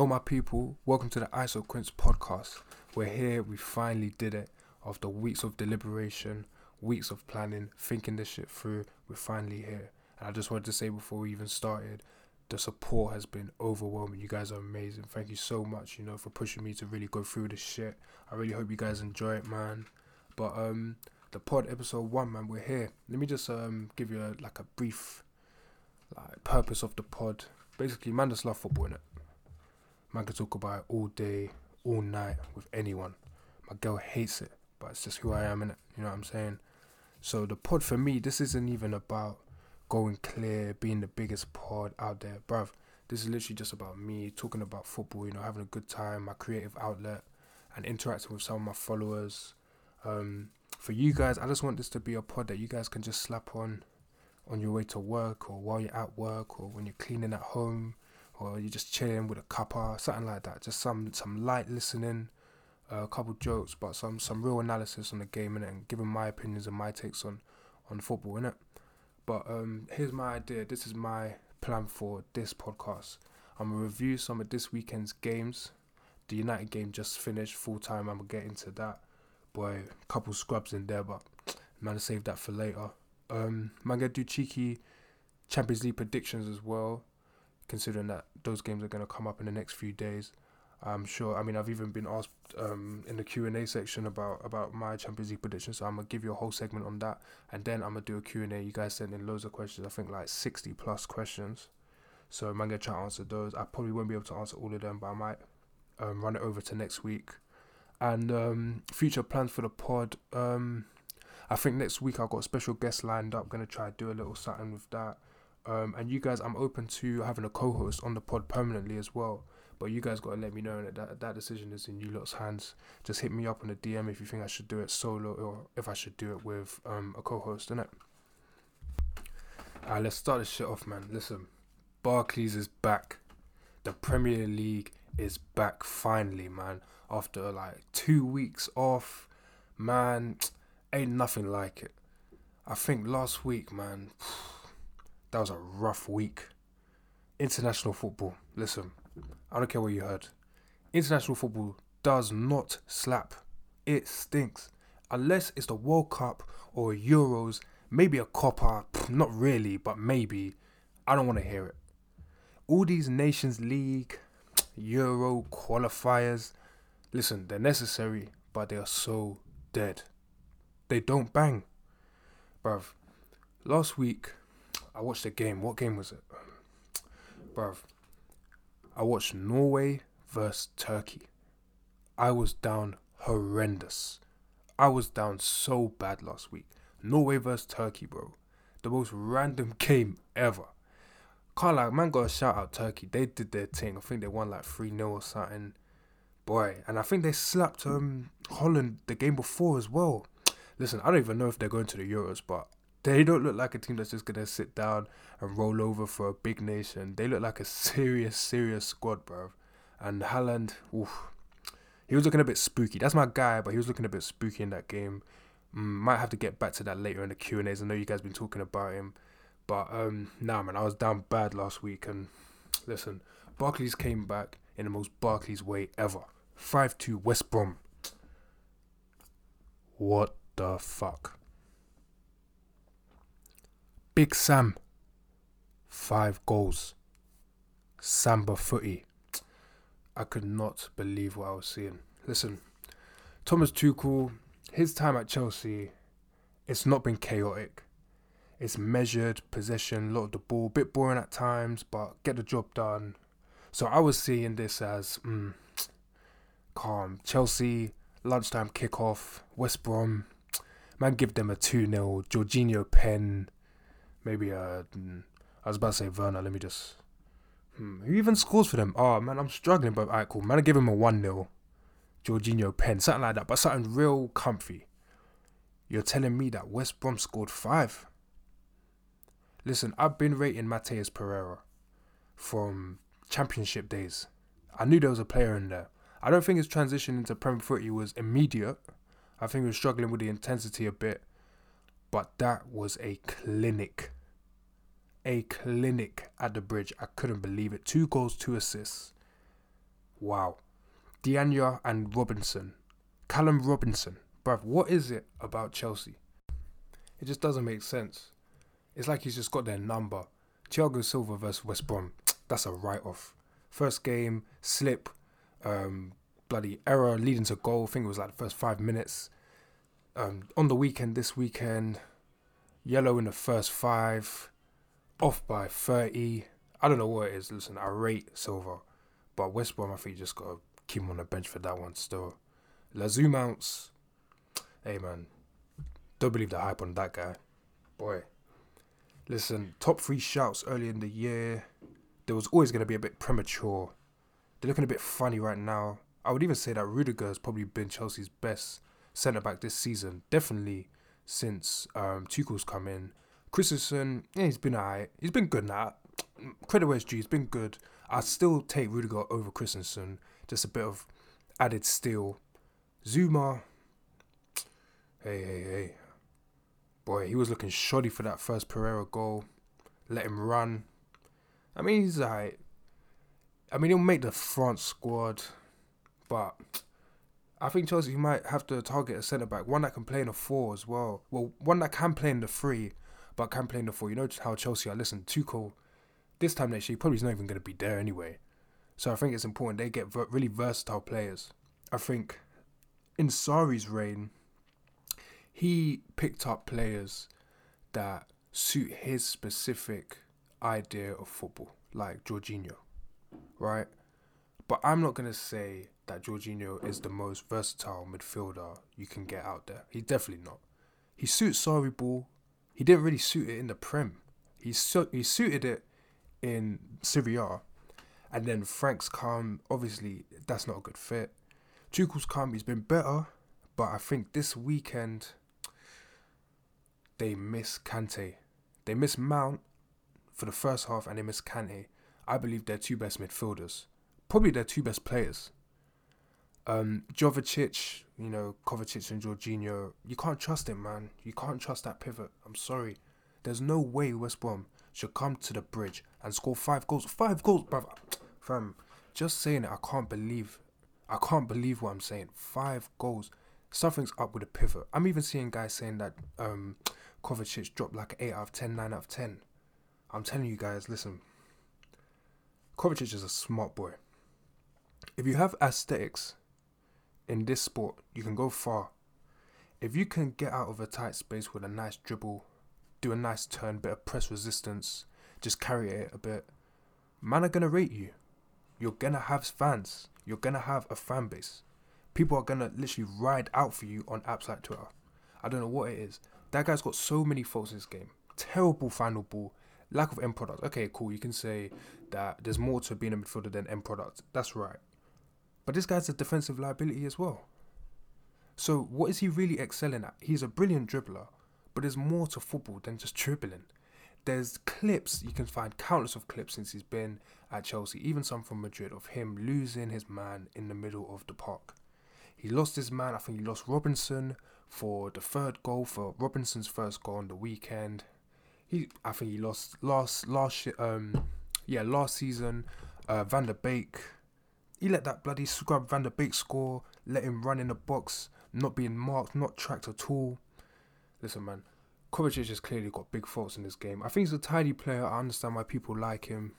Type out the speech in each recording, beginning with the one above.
Yo, my people, welcome to the ISO Quince podcast. We're here, we finally did it. After weeks of deliberation, weeks of planning, thinking this shit through, we're finally here. And I just wanted to say before we even started, the support has been overwhelming. You guys are amazing. Thank you so much, you know, for pushing me to really go through this shit. I really hope you guys enjoy it, man. But um the pod episode one, man, we're here. Let me just um give you a, like a brief like purpose of the pod. Basically, man just love football in it. Man can talk about it all day, all night with anyone. My girl hates it, but it's just who I am it. You know what I'm saying? So the pod for me, this isn't even about going clear, being the biggest pod out there, bruv. This is literally just about me talking about football, you know, having a good time, my creative outlet, and interacting with some of my followers. Um, for you guys, I just want this to be a pod that you guys can just slap on on your way to work or while you're at work or when you're cleaning at home or you're just chilling with a cuppa, something like that. Just some some light listening, uh, a couple jokes, but some some real analysis on the game innit? and giving my opinions and my takes on on football in it. But um, here's my idea. This is my plan for this podcast. I'm gonna review some of this weekend's games. The United game just finished full time. I'm gonna get into that. Boy, a couple scrubs in there, but man, save that for later. Um, man, gonna do cheeky Champions League predictions as well, considering that those games are gonna come up in the next few days. I'm sure. I mean, I've even been asked um, in the Q and A section about about my Champions League predictions. So I'm gonna give you a whole segment on that, and then I'm gonna do a Q and A. You guys sent in loads of questions. I think like 60 plus questions. So I'm gonna try to answer those. I probably won't be able to answer all of them, but I might um, run it over to next week. And um, future plans for the pod. Um, I think next week I've got a special guest lined up. Gonna try to do a little something with that. Um, and you guys, I'm open to having a co-host on the pod permanently as well. But you guys gotta let me know that that, that decision is in you lot's hands. Just hit me up on the DM if you think I should do it solo or if I should do it with um, a co-host, innit? Alright, let's start this shit off, man. Listen, Barclays is back. The Premier League is back finally, man. After like two weeks off, man, ain't nothing like it. I think last week, man, that was a rough week. International football. Listen, I don't care what you heard. International football does not slap. It stinks. Unless it's the World Cup or Euros, maybe a Copa. Not really, but maybe. I don't want to hear it. All these Nations League, Euro qualifiers, listen, they're necessary, but they are so dead. They don't bang. Bruv, last week I watched a game. What game was it? Bruv, I watched Norway versus Turkey. I was down horrendous. I was down so bad last week. Norway versus Turkey, bro. The most random game ever. Can't like, man, got a shout out Turkey. They did their thing. I think they won like 3 0 or something. Boy, and I think they slapped um Holland the game before as well. Listen, I don't even know if they're going to the Euros, but they don't look like a team that's just gonna sit down and roll over for a big nation. They look like a serious, serious squad, bro. And Haaland, oof, he was looking a bit spooky. That's my guy, but he was looking a bit spooky in that game. Mm, might have to get back to that later in the Q and A's. I know you guys been talking about him, but um, nah, man, I was down bad last week. And listen, Barclays came back in the most Barclays way ever. Five two West Brom. What the fuck? Big Sam, five goals. Samba footy. I could not believe what I was seeing. Listen, Thomas Tuchel, his time at Chelsea, it's not been chaotic. It's measured possession, lot of the ball, bit boring at times, but get the job done. So I was seeing this as mm, calm. Chelsea, lunchtime kickoff, West Brom, man, give them a 2 0. Jorginho pen, maybe uh, I was about to say Werner. Let me just. Hmm, who even scores for them? Oh man, I'm struggling, but alright, cool. Man, I give him a one 0 Jorginho pen, something like that, but something real comfy. You're telling me that West Brom scored five? Listen, I've been rating Matheus Pereira from Championship days. I knew there was a player in there. I don't think his transition into Premier footy was immediate. I think he was struggling with the intensity a bit. But that was a clinic. A clinic at the bridge. I couldn't believe it. Two goals, two assists. Wow. Diagne and Robinson. Callum Robinson. Bruv, what is it about Chelsea? It just doesn't make sense. It's like he's just got their number. Thiago Silva versus West Brom. That's a write off. First game, slip, um, bloody error leading to goal. I think it was like the first five minutes. Um, on the weekend, this weekend, yellow in the first five, off by 30. I don't know what it is. Listen, I rate Silva, But West Brom, I think just got to keep him on the bench for that one still. Lazoo Mounts, hey man, don't believe the hype on that guy. Boy. Listen, top three shouts early in the year. There was always going to be a bit premature. They're looking a bit funny right now. I would even say that Rudiger has probably been Chelsea's best centre back this season. Definitely since um, Tuchel's come in. Christensen, yeah, he's been alright. He's been good now. Credit where it's due. He's been good. I still take Rudiger over Christensen. Just a bit of added steel. Zouma, hey, hey, hey. Boy, he was looking shoddy for that first Pereira goal. Let him run. I mean, he's alright. I mean, he'll make the front squad, but I think Chelsea might have to target a centre back, one that can play in a four as well. Well, one that can play in the three, but can play in the four. You know how Chelsea are. Listen, Tuchel, this time next year, probably not even going to be there anyway. So I think it's important they get ver- really versatile players. I think in Sarri's reign, he picked up players that suit his specific idea of football, like Jorginho, right? But I'm not gonna say that Jorginho is the most versatile midfielder you can get out there. He's definitely not. He suits Sarri ball. He didn't really suit it in the Prem. He su- he suited it in Serie A, and then Frank's come. Obviously, that's not a good fit. Tuchel's come. He's been better, but I think this weekend they miss Kante. They miss Mount for the first half, and they miss Kante. I believe they're two best midfielders. Probably their two best players. Um, you know, Kovacic and Jorginho, you can't trust him, man. You can't trust that pivot. I'm sorry. There's no way West Brom should come to the bridge and score five goals. Five goals, bruv. Fam, just saying it, I can't believe. I can't believe what I'm saying. Five goals. Something's up with the pivot. I'm even seeing guys saying that um, Kovacic dropped like 8 out of 10, 9 out of 10. I'm telling you guys, listen. Kovacic is a smart boy. If you have aesthetics in this sport, you can go far. If you can get out of a tight space with a nice dribble, do a nice turn, bit of press resistance, just carry it a bit, man are gonna rate you. You're gonna have fans. You're gonna have a fan base. People are gonna literally ride out for you on apps like Twitter. I don't know what it is. That guy's got so many faults in his game. Terrible final ball, lack of end product. Okay, cool. You can say that there's more to being a midfielder than end product. That's right. But this guy's a defensive liability as well. So what is he really excelling at? He's a brilliant dribbler, but there's more to football than just dribbling. There's clips you can find countless of clips since he's been at Chelsea, even some from Madrid of him losing his man in the middle of the park. He lost his man. I think he lost Robinson for the third goal for Robinson's first goal on the weekend. He, I think he lost last last um yeah last season. Uh, Van der Beek he let that bloody scrub Van der Beek score, let him run in the box, not being marked, not tracked at all. Listen, man, Kovacic has clearly got big faults in this game. I think he's a tidy player. I understand why people like him,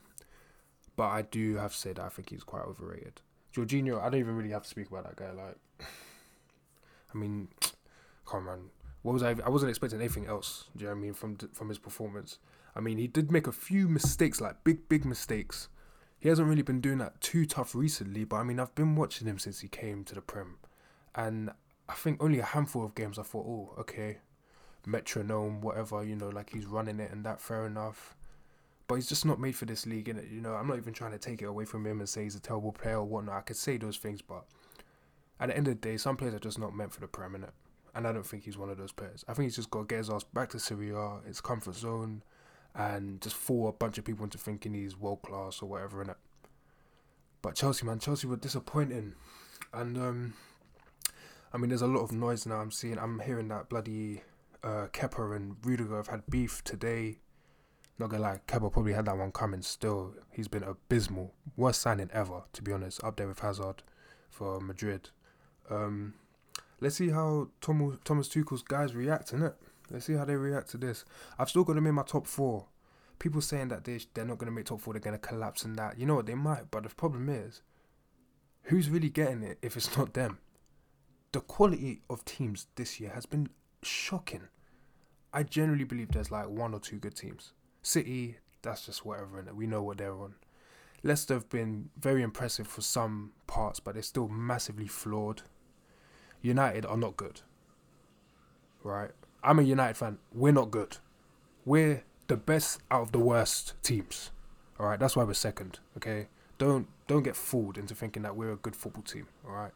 but I do have said I think he's quite overrated. Jorginho, I don't even really have to speak about that guy. Like, I mean, come on, what was I? I wasn't expecting anything else. Do you know what I mean from from his performance? I mean, he did make a few mistakes, like big, big mistakes he hasn't really been doing that too tough recently, but I mean, I've been watching him since he came to the Prem, and I think only a handful of games I thought, oh, okay, metronome, whatever, you know, like he's running it and that, fair enough. But he's just not made for this league, and you know, I'm not even trying to take it away from him and say he's a terrible player or whatnot. I could say those things, but at the end of the day, some players are just not meant for the Prem? And I don't think he's one of those players. I think he's just got to get his ass back to Serie A, his comfort zone, and just fool a bunch of people into thinking he's world class or whatever in it. But Chelsea, man, Chelsea were disappointing, and um, I mean, there's a lot of noise now. I'm seeing, I'm hearing that bloody uh, and Rudiger have had beef today. Not gonna lie, Kepa probably had that one coming. Still, he's been abysmal. Worst signing ever, to be honest. Up there with Hazard for Madrid. Um, let's see how Tom, Thomas Tuchel's guys react in it. Let's see how they react to this. I've still got them in my top four. People saying that they they're not gonna make top four, they're gonna collapse and that. You know what? They might, but the problem is, who's really getting it if it's not them? The quality of teams this year has been shocking. I generally believe there's like one or two good teams. City, that's just whatever, and we know what they're on. Leicester have been very impressive for some parts, but they're still massively flawed. United are not good. Right? I'm a United fan. We're not good. We're the best out of the worst teams. All right, that's why we're second. Okay, don't don't get fooled into thinking that we're a good football team. All right,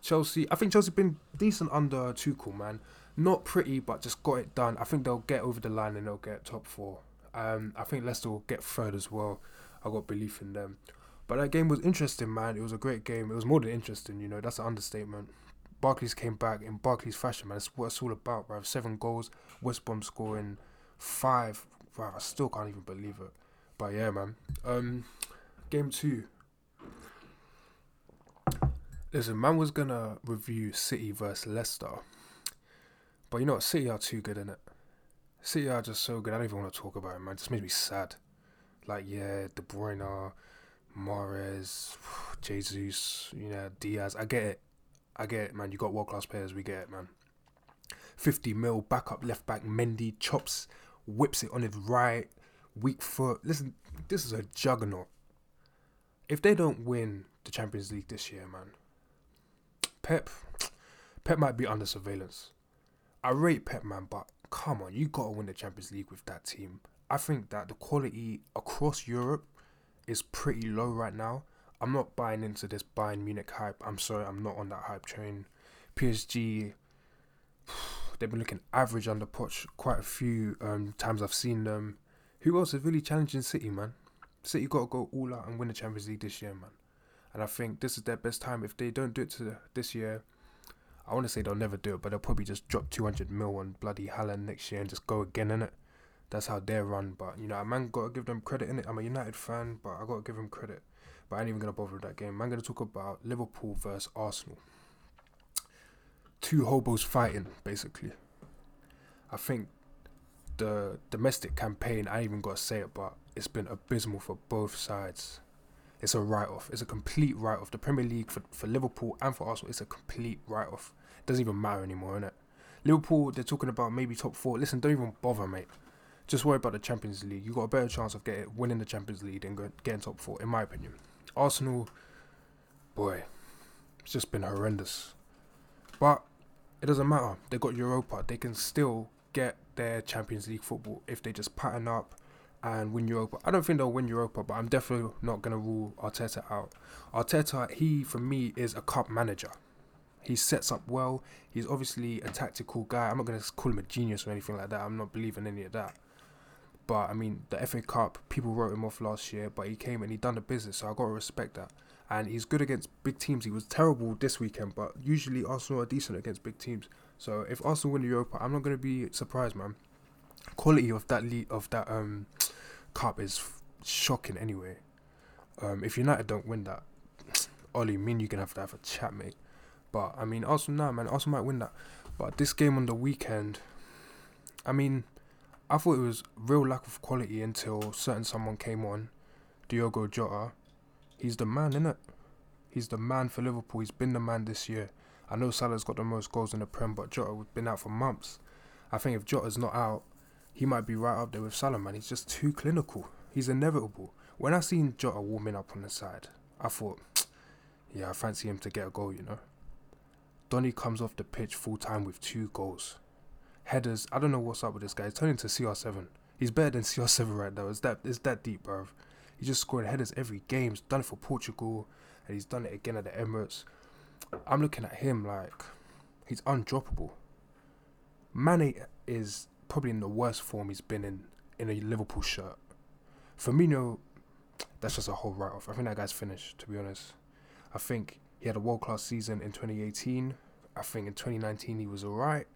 Chelsea. I think Chelsea been decent under Tuchel, man. Not pretty, but just got it done. I think they'll get over the line and they'll get top four. Um, I think Leicester will get third as well. I got belief in them. But that game was interesting, man. It was a great game. It was more than interesting, you know. That's an understatement. Barclays came back in Barclays fashion, man. That's what it's all about, bro. Seven goals, West Brom scoring five. Bro, I still can't even believe it. But yeah, man. Um, game two. Listen, man was gonna review City versus Leicester, but you know what? City are too good in it. City are just so good. I don't even want to talk about it, man. It just makes me sad. Like yeah, De Bruyne, Mahrez, Jesus, you know Dias. I get it. I get it, man. You got world class players. We get it, man. 50 mil, backup left back, Mendy chops, whips it on his right, weak foot. Listen, this is a juggernaut. If they don't win the Champions League this year, man, Pep, Pep might be under surveillance. I rate Pep, man, but come on, you gotta win the Champions League with that team. I think that the quality across Europe is pretty low right now. I'm not buying into this Bayern Munich hype. I'm sorry, I'm not on that hype train. PSG, they've been looking average under Poch quite a few um, times I've seen them. Who else is really challenging City, man? City got to go all out and win the Champions League this year, man. And I think this is their best time. If they don't do it to this year, I want to say they'll never do it, but they'll probably just drop 200 mil on bloody Haaland next year and just go again in it. That's how they're run. But, you know, a man got to give them credit in it. I'm a United fan, but I got to give them credit. But I ain't even going to bother with that game. I'm going to talk about Liverpool versus Arsenal. Two hobos fighting, basically. I think the domestic campaign, I ain't even got to say it, but it's been abysmal for both sides. It's a write off. It's a complete write off. The Premier League for, for Liverpool and for Arsenal, it's a complete write off. It doesn't even matter anymore, innit? Liverpool, they're talking about maybe top four. Listen, don't even bother, mate. Just worry about the Champions League. You've got a better chance of getting winning the Champions League than getting top four, in my opinion. Arsenal, boy, it's just been horrendous. But it doesn't matter. They got Europa. They can still get their Champions League football if they just pattern up and win Europa. I don't think they'll win Europa, but I'm definitely not gonna rule Arteta out. Arteta, he for me is a cup manager. He sets up well. He's obviously a tactical guy. I'm not gonna call him a genius or anything like that. I'm not believing any of that. But I mean, the FA Cup, people wrote him off last year, but he came and he done the business, so I gotta respect that. And he's good against big teams. He was terrible this weekend, but usually Arsenal are decent against big teams. So if Arsenal win the Europa, I'm not gonna be surprised, man. Quality of that lead of that um cup is shocking anyway. Um, if United don't win that, Ole, mean you can have to have a chat, mate. But I mean, Arsenal now, man, Arsenal might win that. But this game on the weekend, I mean, I thought it was real lack of quality until certain someone came on, Diogo Jota. He's the man, innit? He's the man for Liverpool. He's been the man this year. I know Salah's got the most goals in the Prem, but Jota's been out for months. I think if Jota's not out, he might be right up there with Salah, man. He's just too clinical. He's inevitable. When I seen Jota warming up on the side, I thought, yeah, I fancy him to get a goal, you know. Donny comes off the pitch full time with two goals headers. I don't know what's up with this guy. He's turning to CR7. He's better than CR7 right now. It's that it's that deep, bro. He's just scoring headers every game. He's done it for Portugal, and he's done it again at the Emirates. I'm looking at him like he's undroppable. Mane is probably in the worst form he's been in in a Liverpool shirt. Firmino, that's just a whole write off. I think that guy's finished. To be honest, I think he had a world class season in 2018. I think in 2019 he was alright.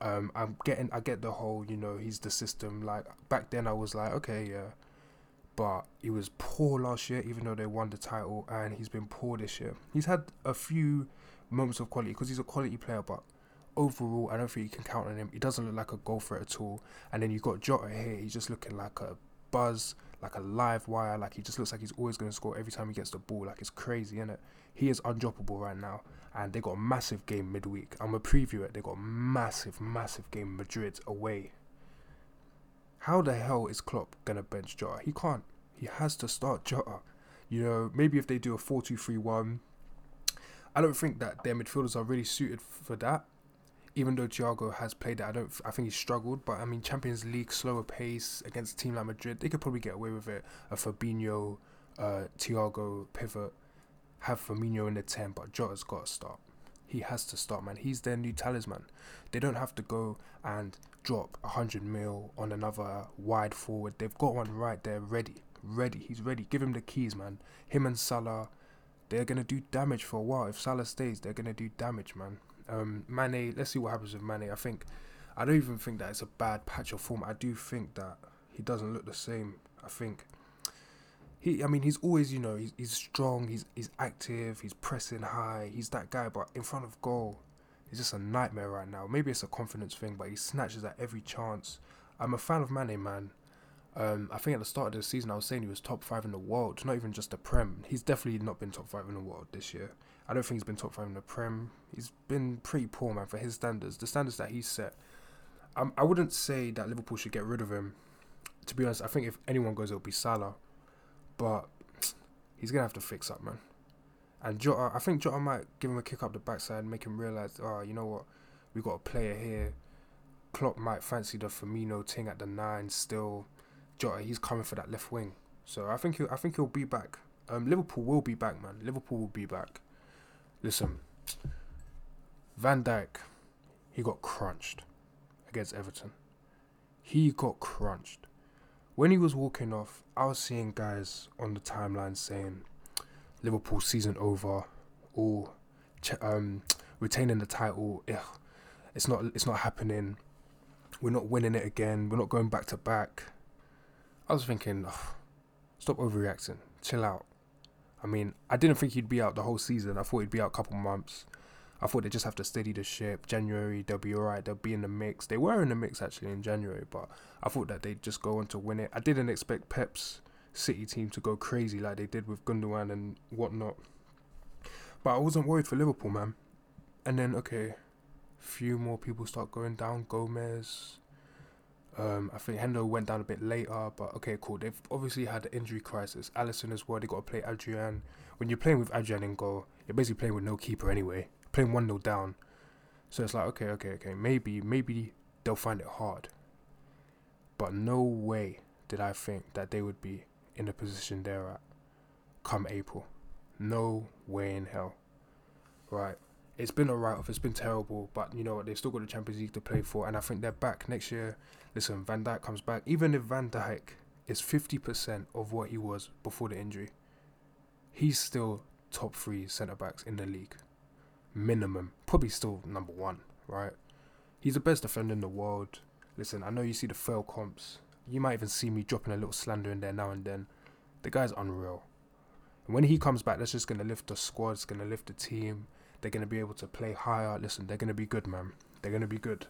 Um, I'm getting, I get the whole, you know, he's the system. Like back then, I was like, okay, yeah, but he was poor last year, even though they won the title, and he's been poor this year. He's had a few moments of quality because he's a quality player, but overall, I don't think you can count on him. He doesn't look like a goal threat at all. And then you got Jota here. He's just looking like a buzz, like a live wire. Like he just looks like he's always going to score every time he gets the ball. Like it's crazy, isn't it? He is undroppable right now. And they got a massive game midweek. I'm going to preview it. They got a massive, massive game Madrid away. How the hell is Klopp to bench Jota? He can't. He has to start Jota. You know, maybe if they do a 4 2 3 1, I don't think that their midfielders are really suited for that even though Thiago has played that, I don't. I think he struggled. But I mean, Champions League slower pace against a team like Madrid, they could probably get away with it. A Fabinho, uh, Thiago pivot, have Firmino in the ten, but Jota's got to start. He has to start, man. He's their new talisman. They don't have to go and drop a hundred mil on another wide forward. They've got one right there, ready, ready. He's ready. Give him the keys, man. Him and Salah, they're gonna do damage for a while. If Salah stays, they're gonna do damage, man. Um, Mane, let's see what happens with Mane. I think, I don't even think that it's a bad patch of form. I do think that he doesn't look the same. I think he, I mean, he's always, you know, he's, he's strong, he's he's active, he's pressing high, he's that guy. But in front of goal, he's just a nightmare right now. Maybe it's a confidence thing, but he snatches at every chance. I'm a fan of Mane, man. Um, I think at the start of the season, I was saying he was top five in the world, not even just the Prem. He's definitely not been top five in the world this year. I don't think he's been top five in the Prem. He's been pretty poor, man, for his standards. The standards that he's set. Um, I wouldn't say that Liverpool should get rid of him. To be honest, I think if anyone goes, it'll be Salah. But he's gonna have to fix up, man. And Jota, I think Jota might give him a kick up the backside, and make him realize, oh, you know what, we got a player here. Klopp might fancy the Firmino thing at the nine still. Jota, he's coming for that left wing. So I think he, I think he'll be back. Um, Liverpool will be back, man. Liverpool will be back. Listen, Van Dijk, he got crunched against Everton. He got crunched. When he was walking off, I was seeing guys on the timeline saying Liverpool season over or um, retaining the title. Ugh, it's not it's not happening. We're not winning it again. We're not going back to back. I was thinking, stop overreacting. Chill out. I mean, I didn't think he'd be out the whole season. I thought he'd be out a couple months. I thought they just have to steady the ship. January they'll be alright. They'll be in the mix. They were in the mix actually in January, but I thought that they'd just go on to win it. I didn't expect Pep's City team to go crazy like they did with Gundogan and whatnot. But I wasn't worried for Liverpool, man. And then okay, few more people start going down. Gomez, um, I think Hendo went down a bit later, but okay, cool. They've obviously had an injury crisis. Alisson as well. They got to play Adrian. When you're playing with Adrian in goal, you're basically playing with no keeper anyway. Playing one 0 down, so it's like okay, okay, okay. Maybe, maybe they'll find it hard. But no way did I think that they would be in the position they're at come April. No way in hell. Right it's been a write off. It's been terrible, but you know what? They've still got the Champions League to play for, and I think they're back next year. Listen, Van Dijk comes back. Even if Van Dijk is fifty percent of what he was before the injury, he's still top three centre backs in the league, minimum. Probably still number one, right? He's the best defender in the world. Listen, I know you see the fail comps. You might even see me dropping a little slander in there now and then. The guy's unreal. When he comes back, that's just gonna lift the squad. It's gonna lift the team they're going to be able to play higher. Listen, they're going to be good, man. They're going to be good.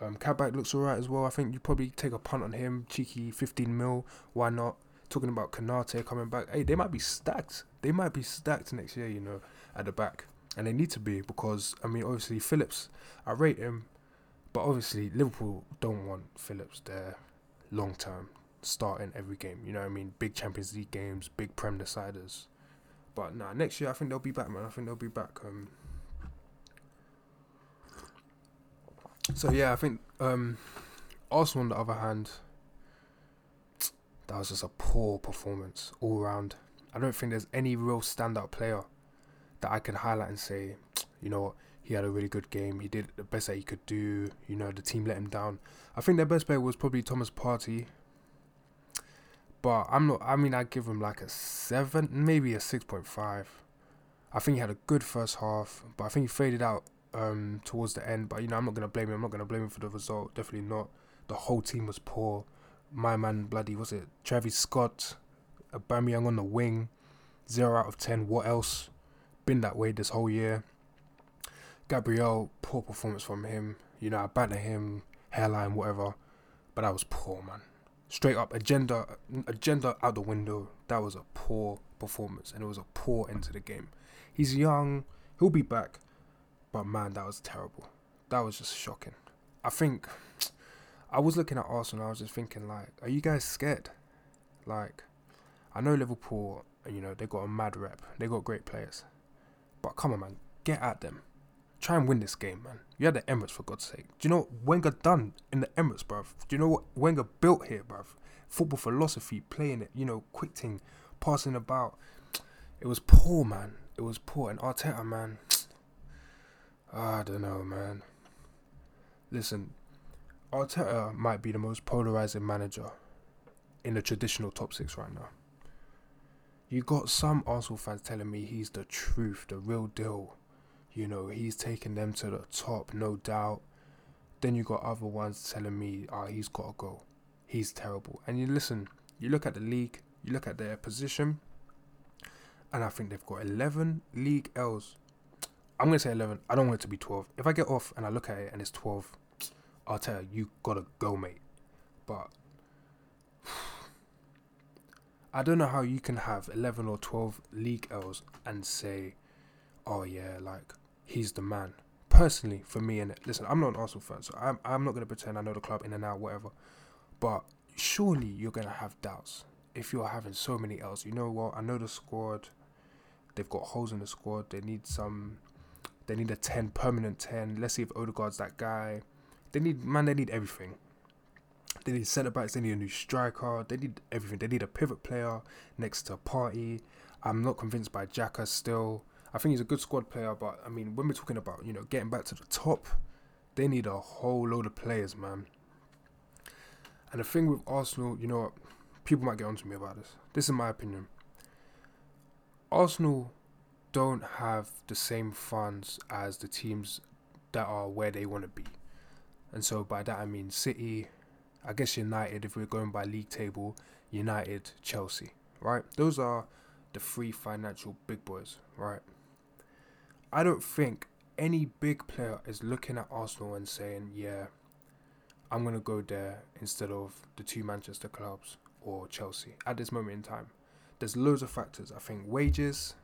Um, Kabak looks alright as well. I think you probably take a punt on him. Cheeky 15 mil. Why not? Talking about Konate coming back. Hey, they might be stacked. They might be stacked next year, you know, at the back. And they need to be because, I mean, obviously, Phillips, I rate him. But obviously, Liverpool don't want Phillips there long term, starting every game. You know what I mean? Big Champions League games, big Prem deciders. But nah, next year I think they'll be back, man. I think they'll be back. Um, so yeah, I think um, Arsenal on the other hand, that was just a poor performance all round. I don't think there's any real standout player that I can highlight and say, you know, he had a really good game. He did the best that he could do. You know, the team let him down. I think their best player was probably Thomas Partey. But I'm not. I mean, I give him like a seven, maybe a six point five. I think he had a good first half, but I think he faded out um, towards the end. But you know, I'm not gonna blame him. I'm not gonna blame him for the result. Definitely not. The whole team was poor. My man, bloody, was it Travis Scott, Aubameyang on the wing, zero out of ten. What else? Been that way this whole year. Gabriel, poor performance from him. You know, I banter him, hairline, whatever, but that was poor, man. Straight up agenda, agenda out the window. That was a poor performance, and it was a poor end to the game. He's young, he'll be back, but man, that was terrible. That was just shocking. I think I was looking at Arsenal. I was just thinking, like, are you guys scared? Like, I know Liverpool, you know, they got a mad rep. They got great players, but come on, man, get at them. Try and win this game, man. You had the Emirates for God's sake. Do you know what Wenger done in the Emirates, bruv? Do you know what Wenger built here, bruv? Football philosophy, playing it, you know, quick thing, passing about. It was poor, man. It was poor. And Arteta, man, I don't know, man. Listen, Arteta might be the most polarizing manager in the traditional top six right now. You got some Arsenal fans telling me he's the truth, the real deal. You know, he's taking them to the top, no doubt. Then you got other ones telling me, ah, oh, he's got to go. He's terrible. And you listen, you look at the league, you look at their position, and I think they've got 11 league L's. I'm going to say 11. I don't want it to be 12. If I get off and I look at it and it's 12, I'll tell you, you got to go, mate. But I don't know how you can have 11 or 12 league L's and say, oh yeah, like he's the man. Personally, for me, and listen, I'm not an Arsenal fan, so I'm I'm not gonna pretend I know the club in and out, whatever. But surely you're gonna have doubts if you're having so many L's. You know what? I know the squad. They've got holes in the squad. They need some. They need a ten, permanent ten. Let's see if Odegaard's that guy. They need man. They need everything. They need centre backs. They need a new striker. They need everything. They need a pivot player next to a Partey. I'm not convinced by Xhaka still. I think he's a good squad player, but I mean, when we're talking about you know getting back to the top, they need a whole load of players, man. And the thing with Arsenal, you know what? People might get onto me about this. This is my opinion. Arsenal don't have the same funds as the teams that are where they want to be. And so by that I mean City, I guess United if we're going by league table, United, Chelsea, right? Those are the three financial big boys, right? I don't think any big player is looking at Arsenal and saying, yeah, I'm going to go there instead of the two Manchester clubs or Chelsea at this moment in time. There's loads of factors. I think wages,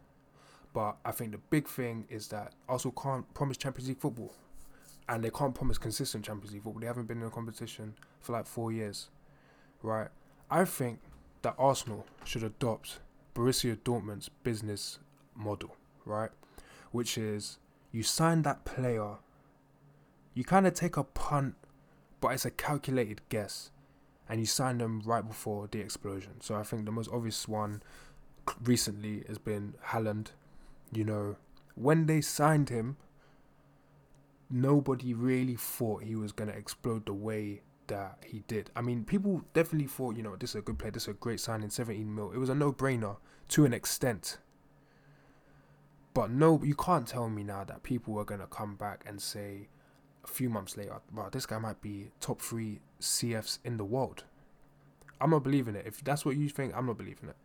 but I think the big thing is that Arsenal can't promise Champions League football. And they can't promise consistent Champions League football. They haven't been in a competition for like four years. Right? I think that Arsenal should adopt Borussia Dortmund's business model, right? which is you sign that player, you kind of take a punt, but it's a calculated guess, and you sign them right before the explosion. So I think the most obvious one recently has been Haaland. You know, when they signed him, nobody really thought he was going to explode the way that he did. I mean, people definitely thought, you know, this is a good player, this is a great signing, 17 mil. It was a no brainer to an extent. But no, you can't tell me now that people are gonna come back and say a few months later, wow, this guy might be top three CFs in the world. I'm not believing it. If that's what you think, I'm not believing it.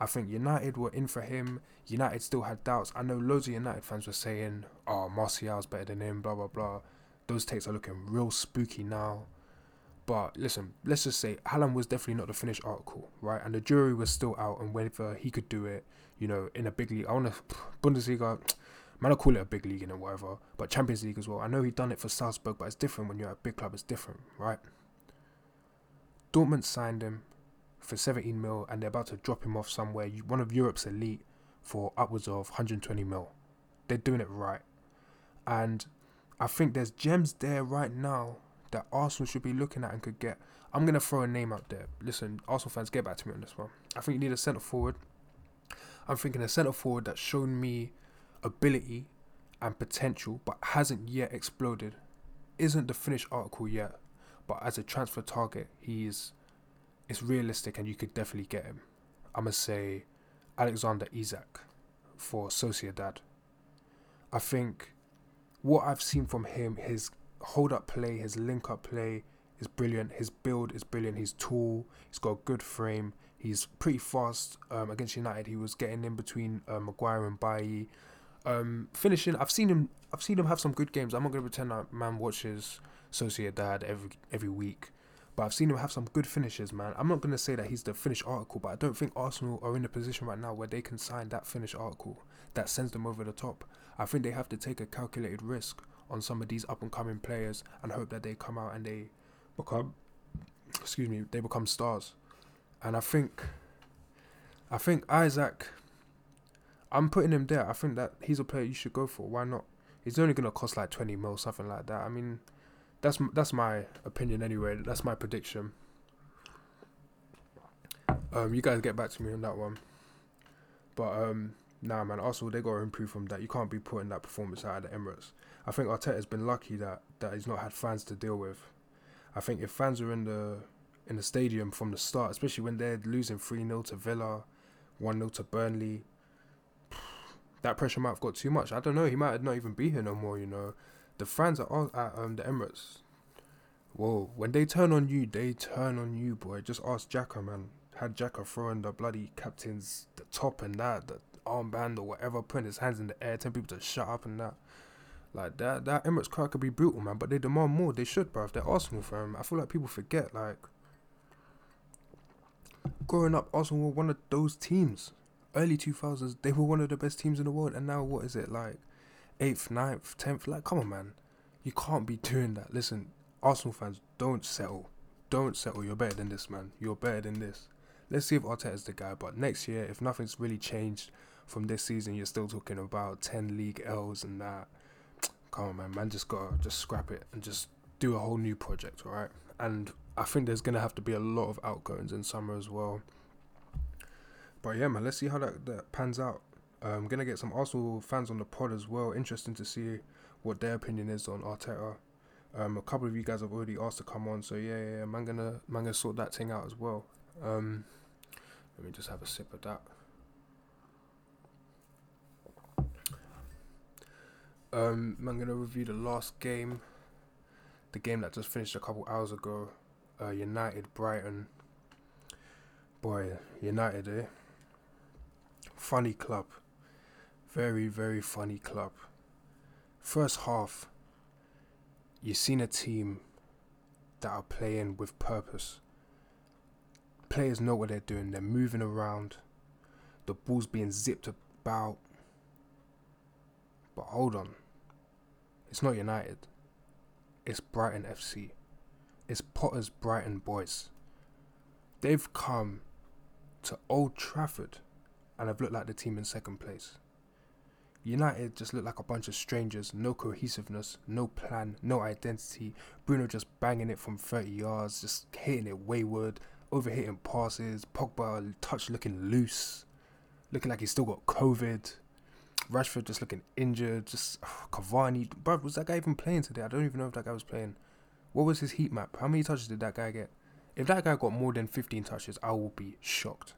I think United were in for him. United still had doubts. I know loads of United fans were saying, "Oh, Martial's better than him." Blah blah blah. Those takes are looking real spooky now. But listen, let's just say Haaland was definitely not the finished article, right? And the jury was still out on whether he could do it, you know, in a big league. I want to Bundesliga, man, I call it a big league and whatever, but Champions League as well. I know he done it for Salzburg, but it's different when you're at a big club. It's different, right? Dortmund signed him for 17 mil, and they're about to drop him off somewhere. One of Europe's elite for upwards of 120 mil. They're doing it right, and I think there's gems there right now that Arsenal should be looking at and could get. I'm gonna throw a name out there. Listen, Arsenal fans, get back to me on this one. I think you need a centre forward. I'm thinking a centre forward that's shown me ability and potential, but hasn't yet exploded. Isn't the finished article yet, but as a transfer target, he's it's realistic and you could definitely get him. I'm gonna say Alexander Isak for Sociedad. I think what I've seen from him, his hold up play, his link up play is brilliant. His build is brilliant. He's tall. He's got a good frame. He's pretty fast. Um, against United, he was getting in between uh, Maguire and Bailly. Um, finishing, I've seen him. I've seen him have some good games. I'm not gonna pretend that man watches Sociedad every every week, but I've seen him have some good finishes, man. I'm not gonna say that he's the finished article, but I don't think Arsenal are in a position right now where they can sign that finished article that sends them over the top. I think they have to take a calculated risk on some of these up and coming players and hope that they come out and they become excuse me, they become stars. And I think I think Isak, I'm putting him there. I think that he's a player you should go for. Why not? He's only gonna cost like twenty mil, something like that. I mean, that's that's my opinion anyway. That's my prediction. Um, you guys get back to me on that one. But um, nah, man. Arsenal they got to improve from that. You can't be putting that performance out of the Emirates. I think Arteta's been lucky that that he's not had fans to deal with. I think if fans are in the in the stadium from the start, especially when they're losing three 0 to Villa, one 0 to Burnley, that pressure might have got too much. I don't know. He might not even be here no more. You know, the fans at, at um, the Emirates. Whoa, when they turn on you, they turn on you, boy. Just ask Xhaka, man. Had Xhaka throwing the bloody captain's the top and that, the armband or whatever, putting his hands in the air, telling people to shut up and that. Like that, that Emirates crowd could be brutal, man. But they demand more. They should. If they're Arsenal fan, I feel like people forget. Like growing up, Arsenal were one of those teams early 2000s, they were one of the best teams in the world. And now, what is it like? Eighth, ninth, tenth? Like, come on, man. You can't be doing that. Listen, Arsenal fans, don't settle. Don't settle. You're better than this, man. You're better than this. Let's see if Arteta's the guy. But next year, if nothing's really changed from this season, you're still talking about 10 league L's and that. Come on, man. Man, just gotta just scrap it and just do a whole new project, alright? And I think there's gonna have to be a lot of outgoings in summer as well. But yeah, man, let's see how that, that pans out. I'm gonna get some Arsenal fans on the pod as well. Interesting to see what their opinion is on Arteta. Um, a couple of you guys have already asked to come on, so yeah, yeah, yeah man, gonna man gonna sort that thing out as well. Um, let me just have a sip of that. Um, I'm gonna review the last game, the game that just finished a couple hours ago. Uh, United Brighton. Boy, United, eh? funny club. Very, very funny club. First half, you've seen a team that are playing with purpose. Players know what they're doing, they're moving around, the ball's being zipped about. But hold on, it's not United, it's Brighton FC. It's Potter's Brighton boys. They've come to Old Trafford and have looked like the team in second place. United just looked like a bunch of strangers, no cohesiveness, no plan, no identity. Bruno just banging it from 30 yards, just hitting it wayward, overhitting passes. Pogba touch looking loose, looking like he's still got COVID. Rashford just looking injured. Just oh, Cavani, bro, was that guy even playing today? I don't even know if that guy was playing. What was his heat map? How many touches did that guy get? If that guy got more than 15 touches, I will be shocked.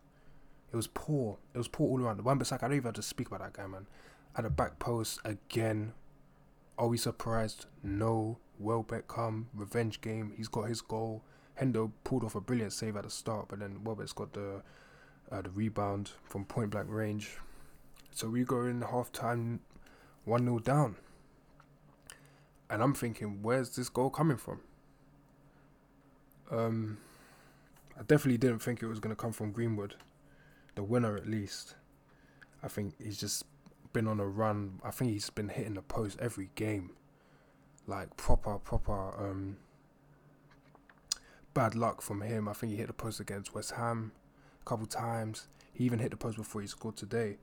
It was poor. It was poor all around. Beside, I don't even have to speak about that guy, man. At the back post again. Are we surprised? No. Welbeck come, revenge game. He's got his goal. Hendo pulled off a brilliant save at the start, but then Welbeck's got the uh, the rebound from point blank range. So we go in half time 1 0 down. And I'm thinking, where's this goal coming from? Um, I definitely didn't think it was going to come from Greenwood the winner at least. I think he's just been on a run. I think he's been hitting the post every game. Like proper, proper um bad luck from him. I think he hit the post against West Ham a couple times. He even hit the post before he scored today.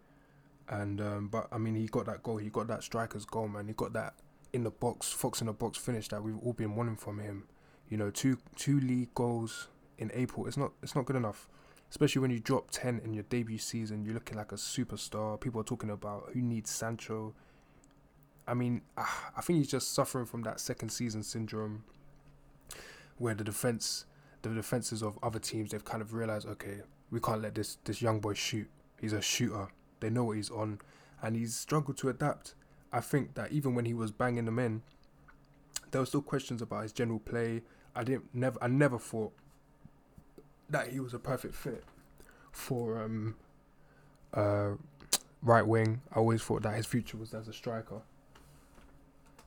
And um, but I mean he got that goal, he got that striker's goal, man. He got that in the box, Fox in the box finish that we've all been wanting from him. You know, two two league goals in April. It's not it's not good enough especially when you drop 10 in your debut season, you're looking like a superstar. People are talking about who needs Sancho. I mean, ah, I think he's just suffering from that second season syndrome where the defense, the defenses of other teams, they've kind of realized, okay, we can't let this this young boy shoot. He's a shooter. They know what he's on, and he's struggled to adapt. I think that even when he was banging them in, there were still questions about his general play. I didn't never I never thought that he was a perfect fit for um uh right wing. I always thought that his future was as a striker.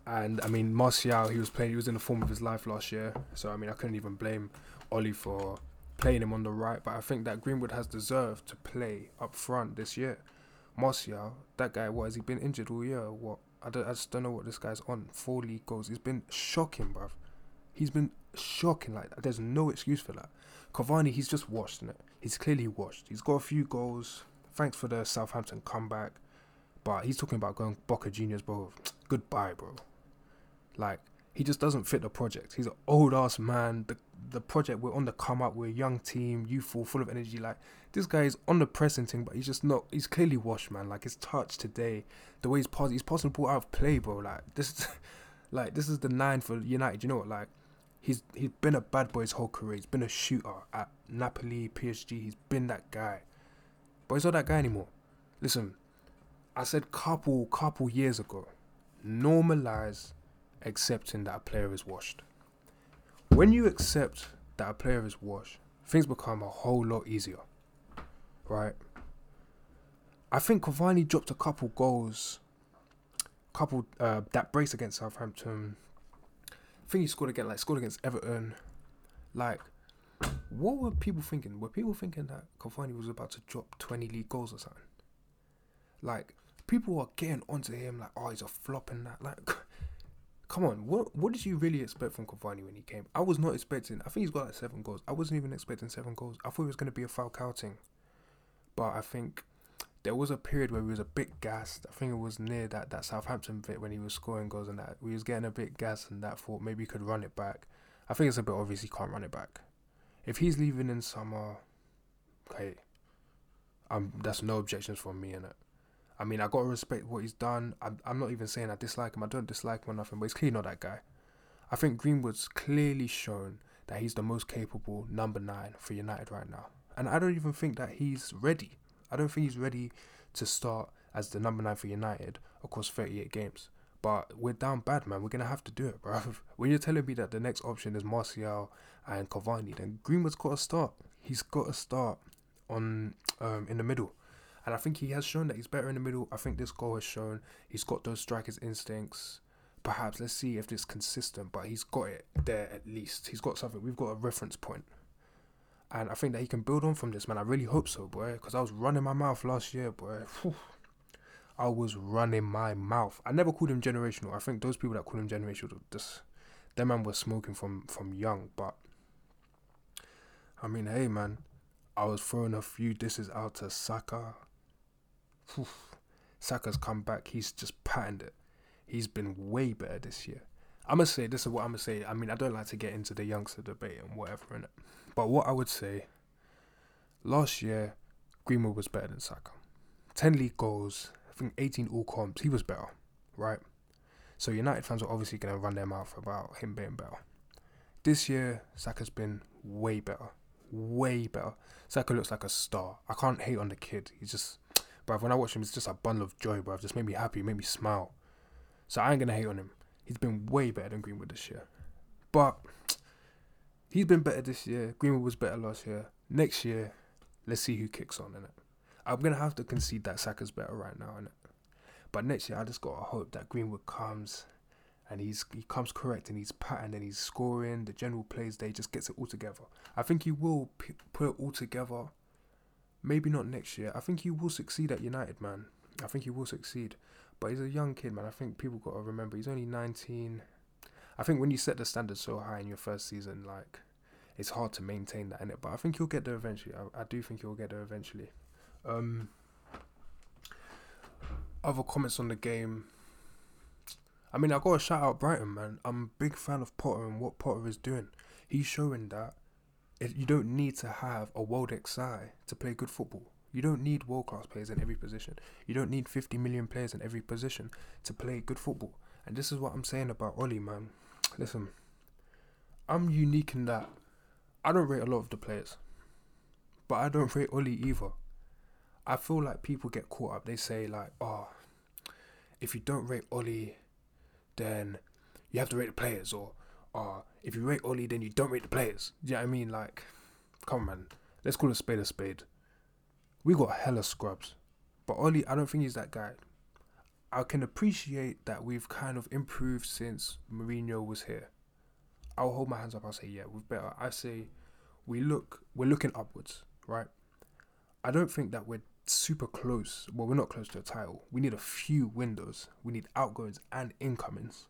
And I mean Martial, he was playing he was in the form of his life last year. So I mean I couldn't even blame Ole for playing him on the right, but I think that Greenwood has deserved to play up front this year. Martial, that guy, what has he been injured all year? What I, don't, I just don't know what this guy's on. Four league goals. He's been shocking, bruv. He's been shocking. Like there's no excuse for that. Cavani, he's just washed in it. He's clearly washed. He's got a few goals. Thanks for the Southampton comeback, but he's talking about going Boca Juniors, bro. Goodbye, bro. Like he just doesn't fit the project. He's an old ass man. The the project we're on the come up. We're a young team, youthful, full of energy. Like this guy is on the pressing thing, but he's just not. He's clearly washed, man. Like his touch today, the way he's passing, he's passing the out of play, bro. Like this, like this is the nine for United. You know what? Like he's he's been a bad boy his whole career. He's been a shooter at Napoli, PSG. He's been that guy, but he's not that guy anymore. Listen, I said couple couple years ago, normalize accepting that a player is washed. When you accept that a player is washed, things become a whole lot easier. Right? I think Cavani dropped a couple goals, couple uh, that brace against Southampton. I think he scored again, like scored against Everton. Like, what were people thinking? Were people thinking that Cavani was about to drop twenty league goals or something? Like, people are getting onto him like, oh, he's a flop and that. Like, come on, what what did you really expect from Cavani when he came? I was not expecting. I think he's got like seven goals. I wasn't even expecting seven goals. I thought it was going to be a foul counting, but I think there was a period where he was a bit gassed. I think it was near that that Southampton bit when he was scoring goals and that we was getting a bit gassed and that thought maybe he could run it back. I think it's a bit obvious he can't run it back. If he's leaving in summer, okay, um, that's no objections from me in it. I mean, I gotta respect what he's done. I'm, I'm not even saying I dislike him. I don't dislike him or nothing, but he's clearly not that guy. I think Greenwood's clearly shown that he's the most capable number nine for United right now, and I don't even think that he's ready. I don't think he's ready to start as the number nine for United across 38 games. But we're down bad, man. We're gonna have to do it, bro. When you're telling me that the next option is Martial and Cavani, then Greenwood's got to start. He's got to start on um, in the middle. And I think he has shown that he's better in the middle. I think this goal has shown he's got those strikers' instincts. Perhaps let's see if it's consistent, but he's got it there at least. He's got something. We've got a reference point. And I think that he can build on from this, man. I really hope so, boy. Because I was running my mouth last year, boy. Whew. I was running my mouth. I never called him generational. I think those people that call him generational, just that man was smoking from from young. But I mean, hey, man, I was throwing a few disses out to Saka, Saka's come back. He's just patterned it. He's been way better this year. I'm gonna say this is what I'm gonna say. I mean, I don't like to get into the youngster debate and whatever in it, but what I would say, last year, Greenwood was better than Saka. Ten league goals. I think 18 all comps. He was better, right? So United fans are obviously gonna run their mouth about him being better. This year, Saka's been way better, way better. Saka looks like a star. I can't hate on the kid. He's just bruv. When I watch him, it's just a bundle of joy, bruv. Just made me happy, made me smile. So I ain't gonna hate on him. He's been way better than Greenwood this year. But he's been better this year. Greenwood was better last year. Next year, let's see who kicks on in it. I'm gonna have to concede that Saka's better right now in it. But next year, I just gotta hope that Greenwood comes and he's he comes correct and he's patterned and he's scoring. The general plays day just gets it all together. I think he will p- put it all together Maybe not next year. I think he will succeed at United, man. I think he will succeed. But he's a young kid, man. I think people got to remember he's only 19. I think when you set the standard so high in your first season, like, it's hard to maintain that in it. But I think you'll get there eventually. I, I do think you'll get there eventually. Um, other comments on the game. I mean, I got to shout out Brighton, man. I'm a big fan of Potter and what Potter is doing. He's showing that you don't need to have a world XI to play good football. You don't need world class players in every position. You don't need 50 million players in every position to play good football. And this is what I'm saying about Ole, man. Listen, I'm unique in that I don't rate a lot of the players, but I don't rate Ole either. I feel like people get caught up. They say, like, oh, if you don't rate Ole, then you have to rate the players, or uh, if you rate Ole, then you don't rate the players. Yeah, you know what I mean, like, come on, man. Let's call a spade a spade. We got hella scrubs, but Ole, I don't think he's that guy. I can appreciate that we've kind of improved since Mourinho was here. I'll hold my hands up. I'll say, yeah, we've better. I say, we look, we're looking upwards, right? I don't think that we're super close. Well, we're not close to a title. We need a few windows. We need outgoings and incomings,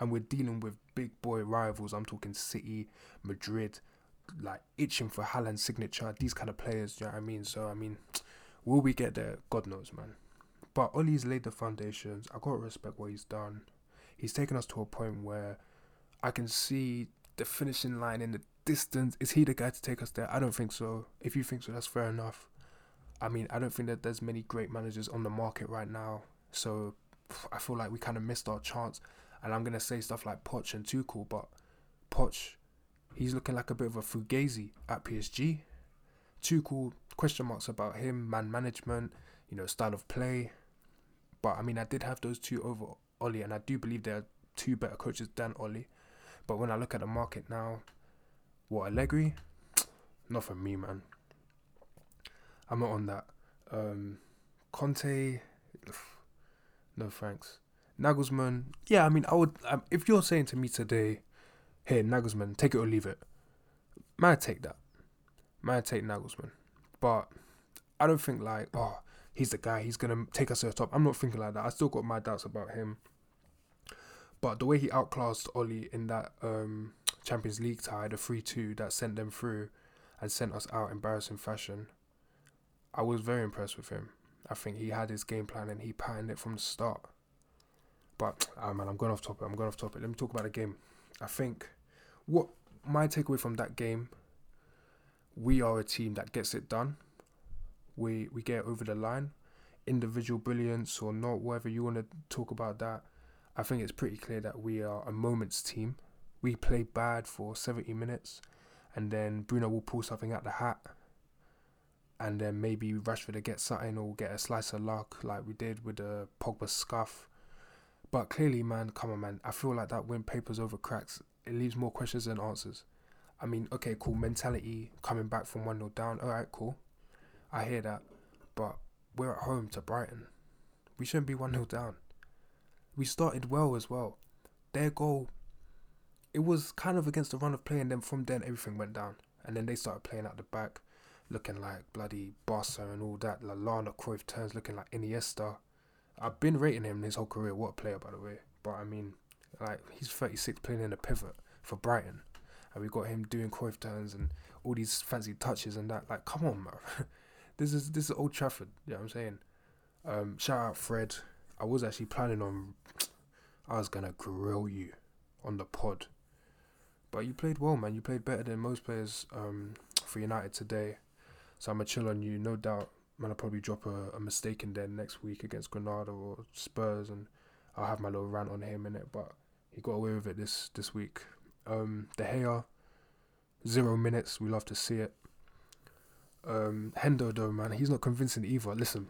and we're dealing with big boy rivals. I'm talking City, Madrid, like itching for Haaland's signature. These kind of players. You know what I mean? So I mean, will we get there? God knows, man. But Ole's laid the foundations. I gotta respect what he's done. He's taken us to a point where I can see the finishing line in the distance. Is he the guy to take us there? I don't think so. If you think so, that's fair enough. I mean, I don't think that there's many great managers on the market right now. So I feel like we kind of missed our chance. And I'm gonna say stuff like Poch and Tuchel, but Poch, he's looking like a bit of a fugazi at PSG. Tuchel, question marks about him, man management, you know, style of play. But I mean, I did have those two over Ole, and I do believe they're two better coaches than Ole. But when I look at the market now, what Allegri, not for me, man. I'm not on that. Um, Conte, no thanks. Nagelsmann, yeah, I mean, I would. Um, if you're saying to me today, "Hey, Nagelsmann, take it or leave it," might take that. Might take Nagelsmann, but I don't think like, oh, he's the guy. He's gonna take us to the top. I'm not thinking like that. I still got my doubts about him. But the way he outclassed Ole in that um, Champions League tie, the three two that sent them through, and sent us out in embarrassing fashion, I was very impressed with him. I think he had his game plan and he patterned it from the start. But oh man, I'm going off topic. I'm going off topic. Let me talk about the game. I think what my takeaway from that game, we are a team that gets it done. We we get over the line. Individual brilliance or not, whatever you want to talk about that. I think it's pretty clear that we are a moments team. We play bad for 70 minutes and then Bruno will pull something out the hat and then maybe Rashford to get something or get a slice of luck like we did with the Pogba scuff. But clearly, man, come on, man. I feel like that when papers over cracks, it leaves more questions than answers. I mean, okay, cool. Mentality coming back from 1 0 down. All right, cool. I hear that. But we're at home to Brighton. We shouldn't be 1 0 down. We started well as well. Their goal, it was kind of against the run of play, and then from then everything went down. And then they started playing out the back looking like bloody Barca and all that. Lallana Cruyff turns looking like Iniesta. I've been rating him his whole career. What a player, by the way. But I mean, like he's 36 playing in a pivot for Brighton, and we got him doing Cruyff turns and all these fancy touches and that. Like, come on, man. this is this is Old Trafford. You know what I'm saying? Um, shout out Fred. I was actually planning on. I was gonna grill you on the pod, but you played well, man. You played better than most players um, for United today. So I'm gonna chill on you, no doubt. Man, I'll probably drop a, a mistake in there next week against Granada or Spurs, and I'll have my little rant on him in it. But he got away with it this this week. Um, De Gea, zero minutes. We love to see it. Um, Hendo though, man, he's not convincing either. Listen,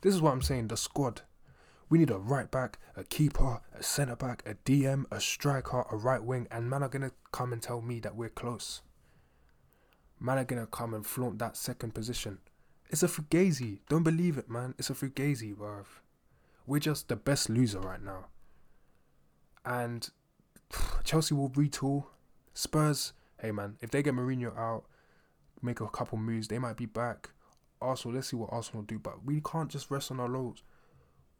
this is what I'm saying. The squad. We need a right back, a keeper, a centre back, a DM, a striker, a right wing, and man are gonna come and tell me that we're close man are gonna come and flaunt that second position. It's a fugazi. Don't believe it, man. It's a fugazi, bruv. We're just the best loser right now. And Chelsea will retool. Spurs, hey man, if they get Mourinho out, make a couple moves, they might be back. Arsenal, let's see what Arsenal do. But we can't just rest on our laurels.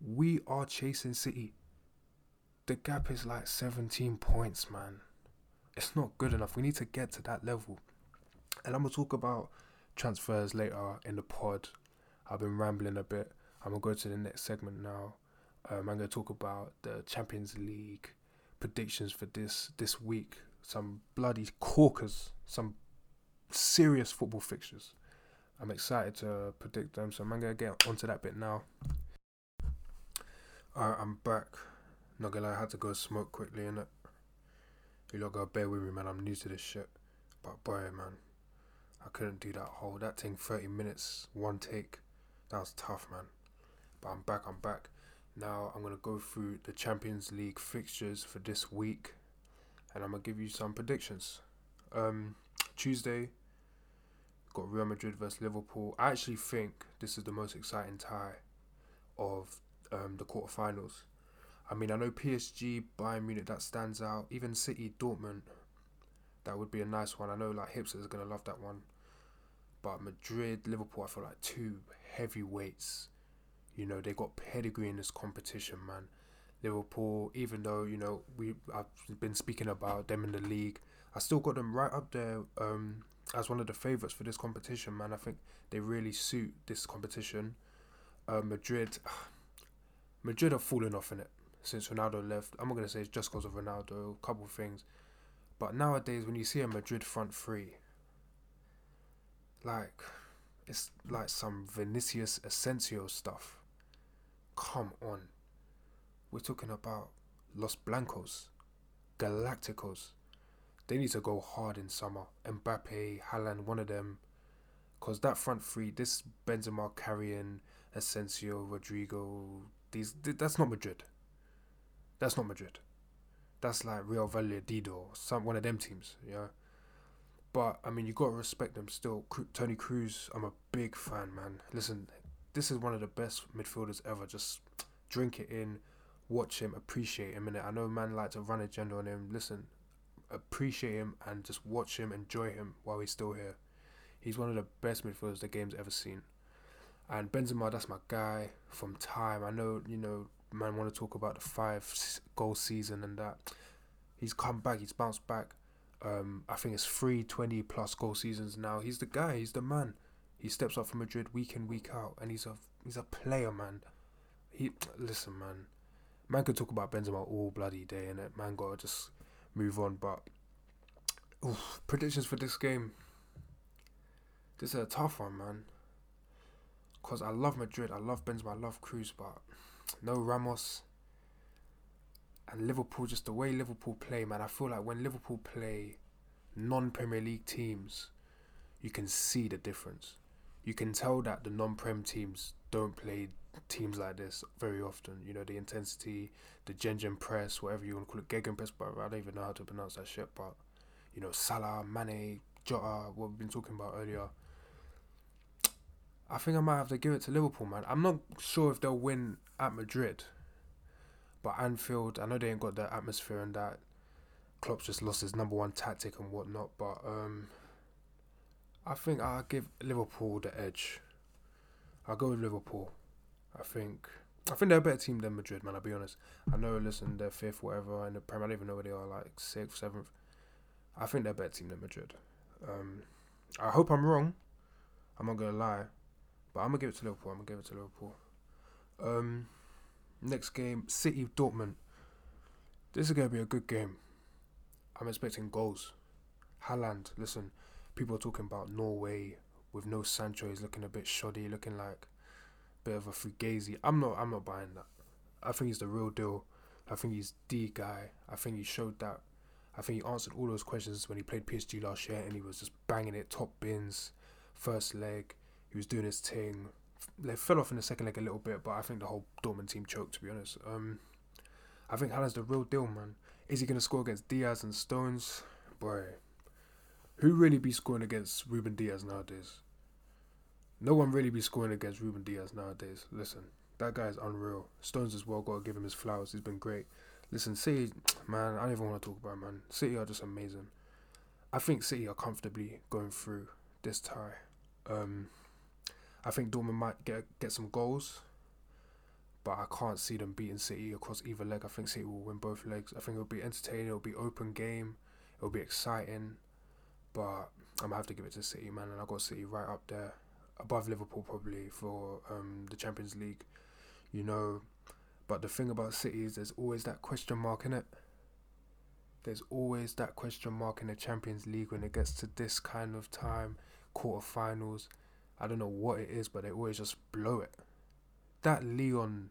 We are chasing City. The gap is like 17 points, man. It's not good enough. We need to get to that level. And I'm gonna talk about transfers later in the pod. I've been rambling a bit. I'm gonna go to the next segment now. Um, I'm gonna talk about the Champions League predictions for this this week. Some bloody corkers, some serious football fixtures. I'm excited to predict them, so I'm gonna get onto that bit now. Alright, I'm back. Not gonna lie, I had to go smoke quickly, innit? You lot gotta bear with me, man. I'm new to this shit. But boy, man, I couldn't do that whole that thing 30 minutes one take. That was tough, man. But I'm back. I'm back. Now I'm gonna go through the Champions League fixtures for this week, and I'm gonna give you some predictions. Um, Tuesday, got Real Madrid versus Liverpool. I actually think this is the most exciting tie of um, the quarterfinals. I mean, I know PSG, Bayern Munich, that stands out. Even City, Dortmund, that would be a nice one. I know like hipsters are gonna love that one. But Madrid, Liverpool, I feel like two heavyweights. You know, they got pedigree in this competition, man. Liverpool, even though you know we I've been speaking about them in the league, I still got them right up there um, as one of the favourites for this competition, man. I think they really suit this competition. Uh, Madrid, Madrid have fallen off in it since Ronaldo left. I'm not gonna say it's just because of Ronaldo, a couple of things, but nowadays when you see a Madrid front three, like it's like some Vinicius Asensio stuff. Come on, we're talking about Los Blancos, Galacticos. They need to go hard in summer. Mbappe, Haaland, one of them, because that front three, this Benzema carrying Asensio, Rodrygo, these that's not Madrid. That's not Madrid. That's like Real Valladolid, some one of them teams, yeah. But I mean, you gotta respect them still. Toni Kroos, I'm a big fan, man. Listen, this is one of the best midfielders ever. Just drink it in, watch him, appreciate him. And I know man like to run agenda on him. Listen, appreciate him and just watch him, enjoy him while he's still here. He's one of the best midfielders the game's ever seen. And Benzema, that's my guy from time. I know, you know, man want to talk about the five goal season and that. He's come back, he's bounced back. Um, I think it's three 20 plus goal seasons now. He's the guy, he's the man. He steps up for Madrid week in, week out, and he's a he's a player, man. He listen, man. Man could talk about Benzema all bloody day, and man gotta just move on. But oof, predictions for this game. This is a tough one, man. Cause I love Madrid, I love Benzema, I love Kroos, but no Ramos. And Liverpool, just the way Liverpool play, man. I feel like when Liverpool play non Premier League teams, you can see the difference. You can tell that the non Prem teams don't play teams like this very often. You know, the intensity, the Gengen press, whatever you want to call it, Gegen press, but I don't even know how to pronounce that shit. But, you know, Salah, Mane, Jota, what we've been talking about earlier. I think I might have to give it to Liverpool, man. I'm not sure if they'll win at Madrid, but Anfield, I know they ain't got the atmosphere and that. Klopp just lost his number one tactic and whatnot, but um, I think I'll give Liverpool the edge. I'll go with Liverpool. I think I think they're a better team than Madrid, man. I'll be honest. I know, listen, they're fifth, whatever, in the Premier. I don't even know where they are, like sixth, seventh. I think they're a better team than Madrid. Um, I hope I'm wrong. I'm not gonna lie. But I'm gonna give it to Liverpool. I'm gonna give it to Liverpool. Um, next game, City Dortmund. This is gonna be a good game. I'm expecting goals. Haaland, listen, people are talking about Norway with no Sancho. He's looking a bit shoddy, looking like bit of a fugazi. I'm not. I'm not buying that. I think he's the real deal. I think he's the guy. I think he showed that. I think he answered all those questions when he played PSG last year, and he was just banging it, top bins, first leg. He was doing his thing. They fell off in the second leg a little bit, but I think the whole Dortmund team choked. To be honest, um, I think Haaland's the real deal, man. Is he gonna score against Dias and Stones, boy? Who really be scoring against Ruben Dias nowadays? No one really be scoring against Ruben Dias nowadays. Listen, that guy is unreal. Stones as well. Got to give him his flowers. He's been great. Listen, City, man, I don't even want to talk about it, man. City are just amazing. I think City are comfortably going through this tie. Um, I think Dortmund might get get some goals, but I can't see them beating City across either leg. I think City will win both legs. I think it'll be entertaining. It'll be open game. It'll be exciting, but I'm gonna have to give it to City, man. And I got City right up there, above Liverpool probably for um, the Champions League. You know, but the thing about City is there's always that question mark in it. There's always that question mark in the Champions League when it gets to this kind of time, quarterfinals I don't know what it is, but they always just blow it. That Lyon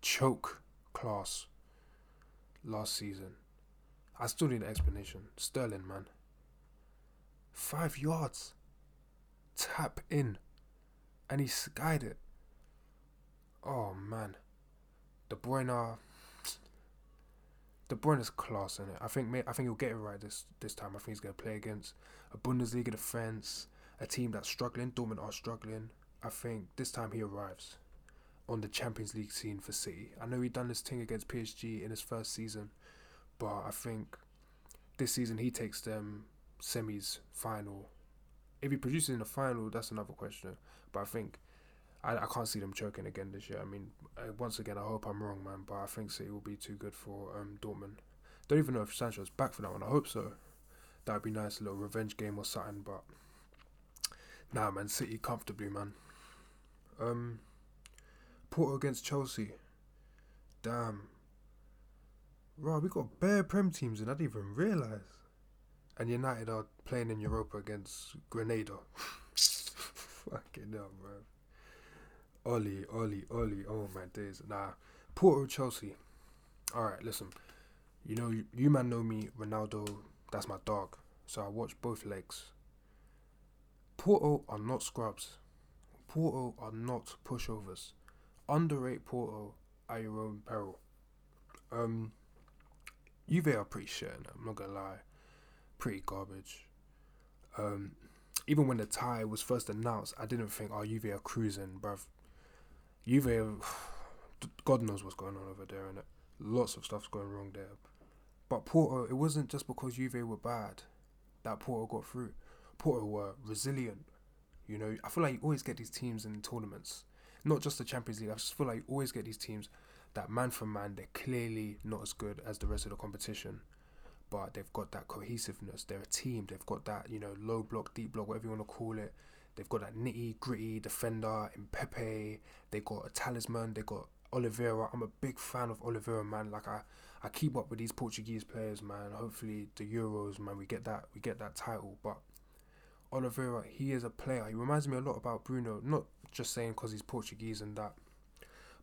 choke class last season. I still need an explanation. Sterling, man. Five yards. Tap in. And he skied it. Oh, man. De Bruyne. De Bruyne's class in it. I think. I think he'll get it right this this time. I think he's gonna play against a Bundesliga defense, a team that's struggling. Dortmund are struggling. I think this time he arrives on the Champions League scene for City. I know he done this thing against PSG in his first season, but I think this season he takes them semis, final. If he produces in the final, that's another question. But I think I, I can't see them choking again this year. I mean, uh, once again, I hope I'm wrong, man. But I think City will be too good for um, Dortmund. Don't even know if Sancho's back for that one. I hope so. That'd be nice, a little revenge game or something. But nah, man, City comfortably, man. Um, Porto against Chelsea. Damn. Right, we got bare Prem teams and I didn't even realise. And United are playing in Europa against Granada. Fucking hell, bro. Ole, Ole, Ole. Oh my days. Nah. Porto Chelsea. Alright, listen. You know, you, you man know me, Ronaldo, that's my dog. So I watch both legs. Porto are not scrubs. Porto are not pushovers. Underrate Porto at your own peril. Um, Juve are pretty shit. I'm not gonna lie, pretty garbage. Um, even when the tie was first announced, I didn't think, "Oh, Juve are cruising, bruv." Juve, God knows what's going on over there, and lots of stuff's going wrong there. But Porto, it wasn't just because Juve were bad that Porto got through. Porto were resilient. You know, I feel like you always get these teams in tournaments, not just the Champions League. I just feel like you always get these teams that man for man, they're clearly not as good as the rest of the competition, but they've got that cohesiveness. They're a team. They've got that, you know, low block, deep block, whatever you want to call it. They've got that nitty gritty defender in Pepe. They got a talisman. They got Oliveira. I'm a big fan of Oliveira, man. Like I, I keep up with these Portuguese players, man. Hopefully the Euros, man, we get that, we get that title. But Oliveira, he is a player. He reminds me a lot about Bruno. Not just saying because he's Portuguese and that,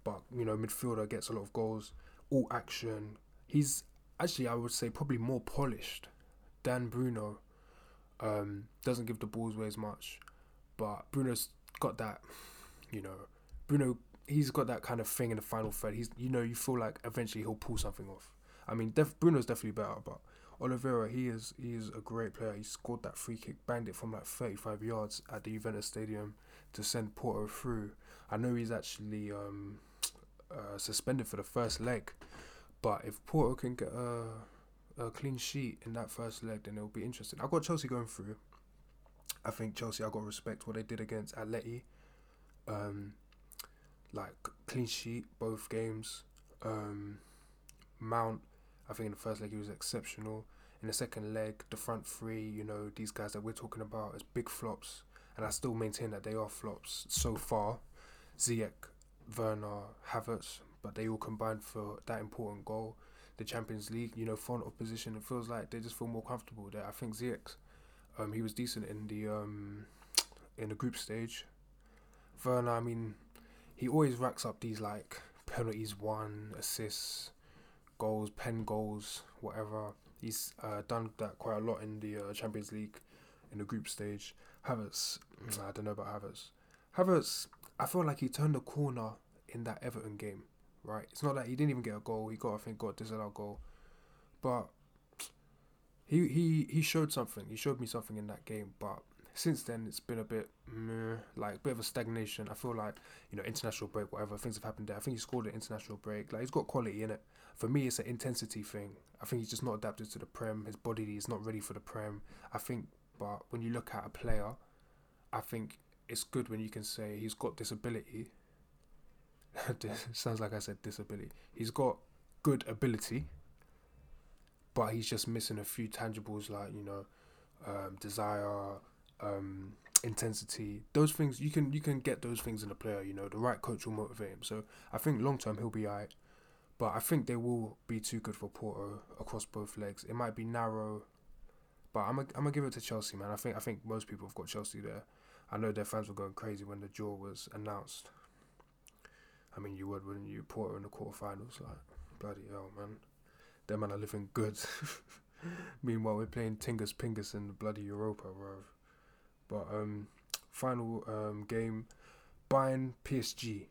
but you know, midfielder gets a lot of goals, all action. He's actually, I would say, probably more polished than Bruno. Um, doesn't give the balls away as much, but Bruno's got that. You know, Bruno, he's got that kind of thing in the final third. He's, you know, you feel like eventually he'll pull something off. I mean, def- Bruno's definitely better, but Oliveira, he is he is a great player. He scored that free kick, banged it from like 35 yards at the Juventus Stadium to send Porto through. I know he's actually um, uh, suspended for the first leg. But if Porto can get a, a clean sheet in that first leg, then it'll be interesting. I've got Chelsea going through. I think Chelsea, I've got respect what they did against Atleti. Um, like clean sheet both games. Um, Mount, I think in the first leg he was exceptional. In the second leg, the front three, you know, these guys that we're talking about as big flops, and I still maintain that they are flops so far. Ziyech, Werner, Havertz, but they all combined for that important goal. The Champions League, you know, front of position, it feels like they just feel more comfortable there. I think Ziyech, um, he was decent in the um, in the group stage. Werner, I mean, he always racks up these like penalties, one assists, goals, pen goals, whatever. He's uh, done that quite a lot in the uh, Champions League, in the group stage. Havertz, I don't know about Havertz. Havertz, I feel like he turned the corner in that Everton game, right? It's not that he didn't even get a goal. He got, I think, got disallowed goal, but he he he showed something. He showed me something in that game. But since then, it's been a bit meh, like a bit of a stagnation. I feel like you know international break, whatever things have happened there. I think he scored an international break. Like he's got quality in it. For me, it's an intensity thing. I think he's just not adapted to the prem. His body is not ready for the prem. I think, but when you look at a player, I think it's good when you can say he's got disability. sounds like I said disability. He's got good ability, but he's just missing a few tangibles like you know, um, desire, um, intensity. Those things you can you can get those things in a player. You know, the right coach will motivate him. So I think long term he'll be alright. But I think they will be too good for Porto across both legs. It might be narrow, but I'm gonna I'm gonna give it to Chelsea, man. I think I think most people have got Chelsea there. I know their fans were going crazy when the draw was announced. I mean, you would, wouldn't you? Porto in the quarterfinals, like bloody hell, man. Them man are living good. Meanwhile, we're playing Tingus Pingus in the bloody Europa, bro. But um, final um game, Bayern PSG.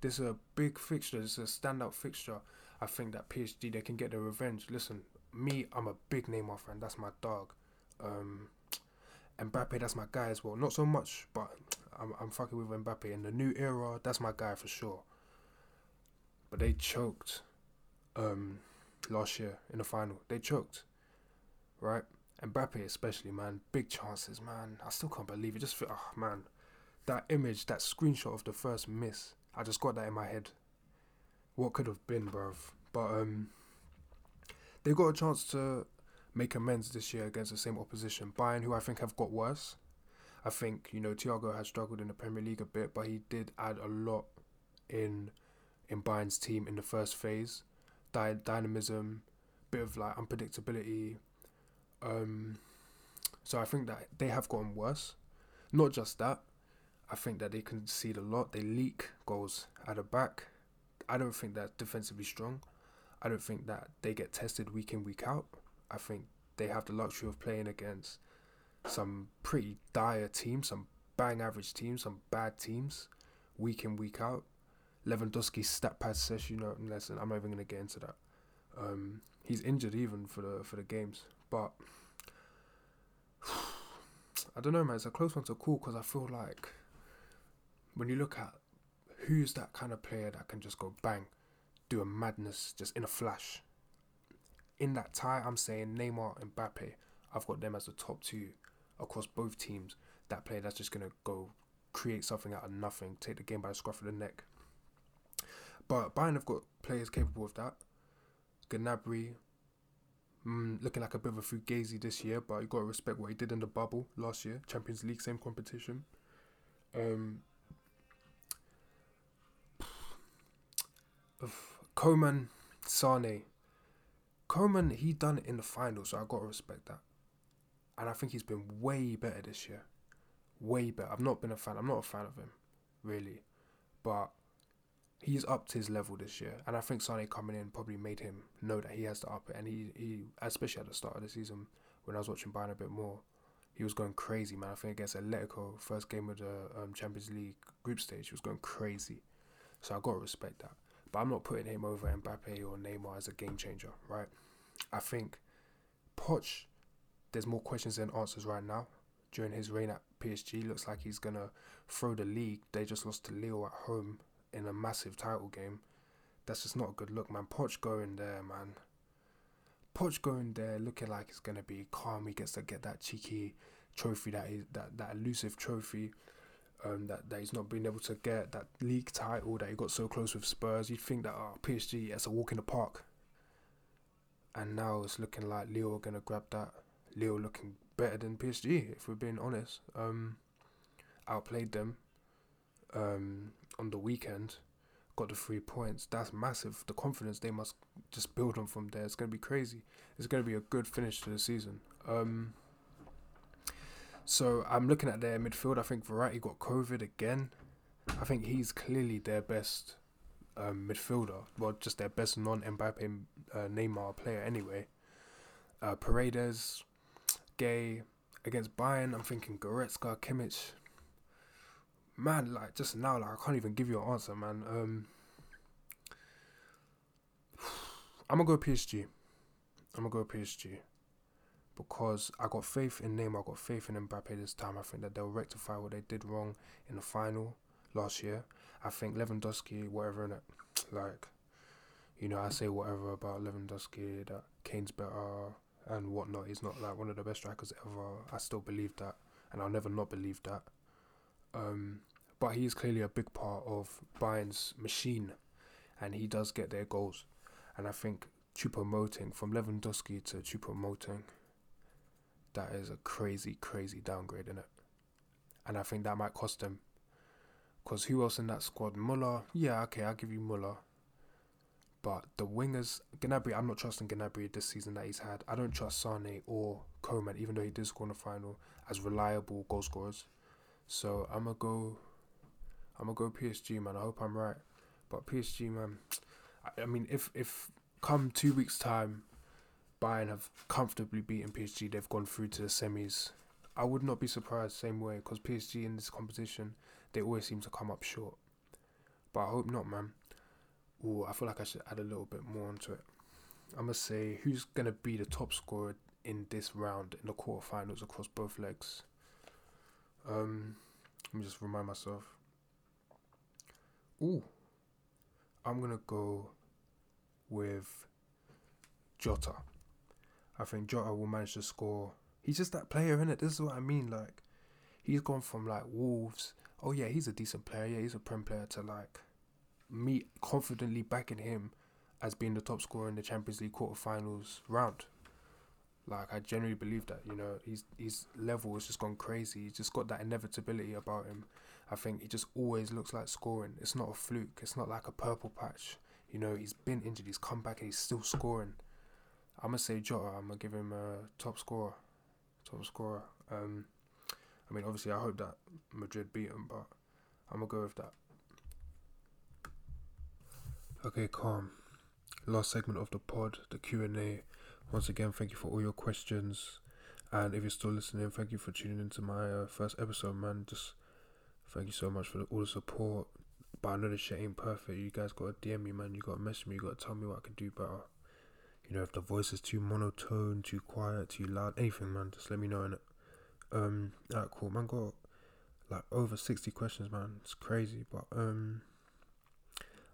this is a big fixture. This is a standout fixture. I think that PSG they can get their revenge. Listen, me, I'm a big Neymar fan. That's my dog. Um, Mbappe, that's my guy as well. Not so much, but I'm I'm fucking with Mbappe in the new era. That's my guy for sure. But they choked, um, last year in the final. They choked, right? Mbappe especially, man. Big chances, man. I still can't believe it. Just feel, oh man, that image, that screenshot of the first miss. I just got that in my head. What could have been, bruv? But um, they got a chance to make amends this year against the same opposition. Bayern, who I think have got worse. I think you know Thiago has struggled in the Premier League a bit, but he did add a lot in in Bayern's team in the first phase. Dy- dynamism, bit of like unpredictability. Um, so I think that they have gotten worse. Not just that, I think that they concede a lot. They leak goals at the back. I don't think that's defensively strong. I don't think that they get tested week in week out. I think they have the luxury of playing against some pretty dire teams, some bang average teams, some bad teams, week in week out. Lewandowski's stat pad says, you know, listen, I'm not even gonna get into that. Um, he's injured even for the for the games, but I don't know, man. It's a close one to call because I feel like when you look at who's that kind of player that can just go bang, do a madness just in a flash. In that tie, I'm saying Neymar and Mbappe. I've got them as the top two across both teams. That player that's just gonna go create something out of nothing, take the game by the scruff of the neck. But Bayern have got players capable of that. Gnabry, mm, looking like a bit of a fugazi this year, but you got to respect what he did in the bubble last year, Champions League, same competition. Um, Coman, Sane. Coman, he done it in the final, so I got to respect that. And I think he's been way better this year. Way better. I've not been a fan. I'm not a fan of him, really. But he's upped his level this year. And I think Sane coming in probably made him know that he has to up it. And he, he especially at the start of the season, when I was watching Bayern a bit more, he was going crazy, man. I think against Atletico, first game of the um, Champions League group stage, he was going crazy. So I got to respect that. But I'm not putting him over Mbappe or Neymar as a game changer, right? I think Poch, there's more questions than answers right now. During his reign at PSG, looks like he's gonna throw the league. They just lost to Lille at home in a massive title game. That's just not a good look, man. Poch going there, man. Poch going there, looking like it's gonna be calm. He gets to get that cheeky trophy, that that that elusive trophy um, that, that he's not been able to get that league title that he got so close with Spurs. You'd think that oh, PSG it's a walk in the park, and now it's looking like Lille are gonna grab that. Lille looking better than PSG, if we're being honest. Um, outplayed them um, on the weekend, got the three points. That's massive. The confidence they must just build on from there. It's gonna be crazy. It's gonna be a good finish to the season. Um, so I'm looking at their midfield. I think Verratti got COVID again. I think he's clearly their best um, midfielder. Well, just their best non-Mbappe uh, Neymar player anyway. Uh, Paredes, Gueye against Bayern. I'm thinking Goretzka, Kimmich. Man, like just now, like I can't even give you an answer, man. Um, I'm gonna go PSG. I'm gonna go PSG because I got faith in Neymar, I got faith in Mbappe this time. I think that they'll rectify what they did wrong in the final last year. I think Lewandowski, whatever in it, like, you know, I say whatever about Lewandowski that Kane's better and whatnot. He's not like one of the best strikers ever. I still believe that, and I'll never not believe that. Um, but he is clearly a big part of Bayern's machine, and he does get their goals. And I think Choupo-Moting from Lewandowski to Choupo-Moting that is a crazy, crazy downgrade in it. And I think that might cost them. Because who else in that squad? Muller, yeah, okay, I'll give you Muller. But the wingers, Gnabry, I'm not trusting Gnabry this season that he's had. I don't trust Sane or Coman, even though he did score in the final, as reliable goal scorers. So I'm gonna go, I'm gonna go PSG, man. I hope I'm right. But PSG, man, I, I mean, if if come two weeks time, Bayern have comfortably beaten PSG. They've gone through to the semis. I would not be surprised same way because PSG in this competition they always seem to come up short. but I hope not, man. Ooh, I feel like I should add a little bit more onto it. I'm gonna say who's gonna be the top scorer in this round in the quarterfinals across both legs. Um, let me just remind myself. Ooh, I'm gonna go with Jota. I think Jota will manage to score. He's just that player, in it. This is what I mean. Like, he's gone from like Wolves. Oh yeah, he's a decent player. Yeah, he's a prem player. To like me confidently backing him as being the top scorer in the Champions League quarterfinals round. Like I genuinely believe that, you know, his his level has just gone crazy. He's just got that inevitability about him. I think he just always looks like scoring. It's not a fluke. It's not like a purple patch. You know, he's been injured. He's come back and he's still scoring. I'm gonna say Jota. I'm gonna give him a top scorer. Top scorer. Um, I mean, obviously, I hope that Madrid beat him, but I'm gonna go with that. Okay, calm. Last segment of the pod, the Q and A. Once again, thank you for all your questions, and if you're still listening, thank you for tuning into my uh, first episode, man. Just thank you so much for all the support. But I know this shit ain't perfect. You guys gotta DM me, man. You gotta message me. You gotta tell me what I can do better. You know, if the voice is too monotone, too quiet, too loud, anything, man, just let me know it. Um, alright, cool, man. Got like over sixty questions, man. It's crazy, but um,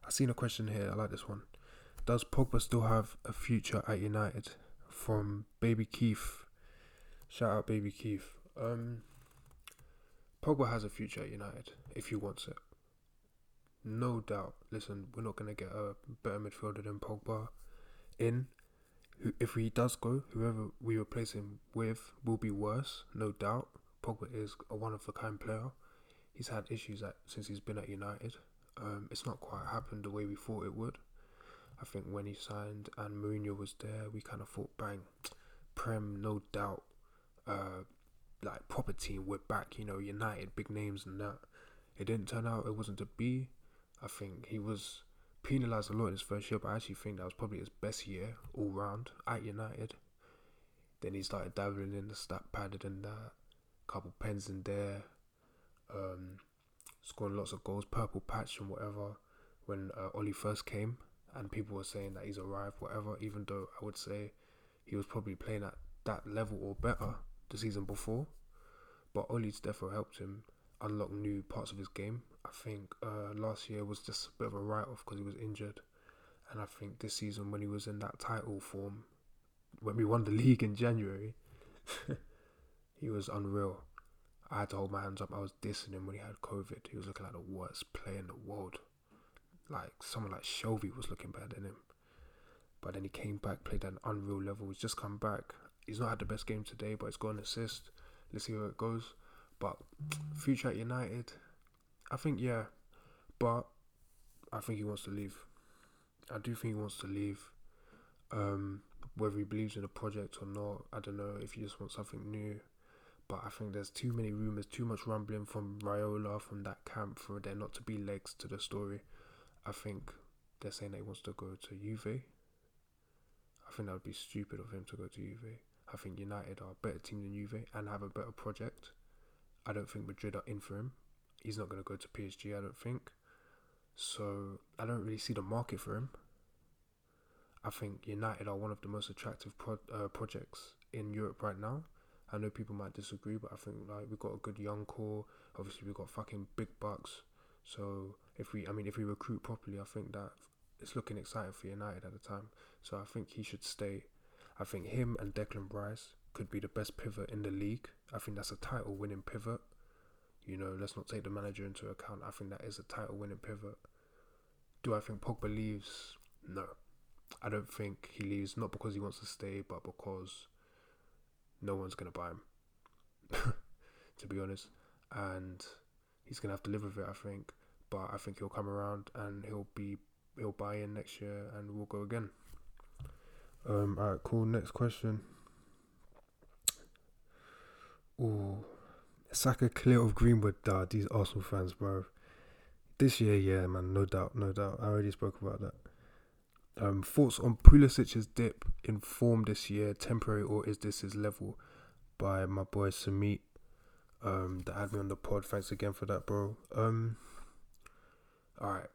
I seen a question here. I like this one. Does Pogba still have a future at United? From Baby Keith. Shout out Baby Keith. Um, Pogba has a future at United if he wants it. No doubt. Listen, we're not gonna get a better midfielder than Pogba in. If he does go, whoever we replace him with will be worse, no doubt. Pogba is a one of a kind player. He's had issues at, since he's been at United. Um, it's not quite happened the way we thought it would. I think when he signed and Mourinho was there, we kind of thought, bang, Prem, no doubt, uh, like proper team, we're back. You know, United, big names and that. It didn't turn out. It wasn't to be. I think he was penalised a lot in his first year, but I actually think that was probably his best year all round at United. Then he started dabbling in the stat padded and that, couple pens in there, um, scoring lots of goals, purple patch and whatever. When uh, Ole first came, and people were saying that he's arrived, whatever. Even though I would say he was probably playing at that level or better the season before, but Ole's definitely helped him unlock new parts of his game. I think uh, last year was just a bit of a write off because he was injured, and I think this season when he was in that title form, when we won the league in January, he was unreal. I had to hold my hands up. I was dissing him when he had COVID. He was looking like the worst player in the world. Like someone like Shelvey was looking better than him. But then he came back, played at an unreal level. He's just come back. He's not had the best game today, but he's got an assist. Let's see how it goes. But future at United, I think yeah, but I think he wants to leave. I do think he wants to leave. Um, whether he believes in the project or not, I don't know. If he just wants something new, but I think there's too many rumors, too much rumbling from Raiola from that camp for there not to be legs to the story. I think they're saying that he wants to go to Juve. I think that would be stupid of him to go to Juve. I think United are a better team than Juve and have a better project. I don't think Madrid are in for him. He's not going to go to PSG, I don't think. So I don't really see the market for him. I think United are one of the most attractive pro- uh, projects in Europe right now. I know people might disagree, but I think like we've got a good young core. Obviously, we've got fucking big bucks. So if we, I mean, if we recruit properly, I think that it's looking exciting for United at the time. So I think he should stay. I think him and Declan Rice could be the best pivot in the league. I think that's a title winning pivot. You know, let's not take the manager into account. I think that is a title winning pivot. Do I think Pogba leaves? No. I don't think he leaves not because he wants to stay, but because no one's gonna buy him. to be honest. And he's gonna have to live with it, I think but I think he'll come around and he'll be he'll buy in next year and we'll go again. Um, alright, cool. Next question. Oh, Saka clear of Greenwood. Dad, these Arsenal fans, bro. This year, yeah, man, no doubt, no doubt. I already spoke about that. Um, thoughts on Pulisic's dip in form this year, temporary or is this his level? By my boy Samit, um, that had me on the pod. Thanks again for that, bro. Um, all right,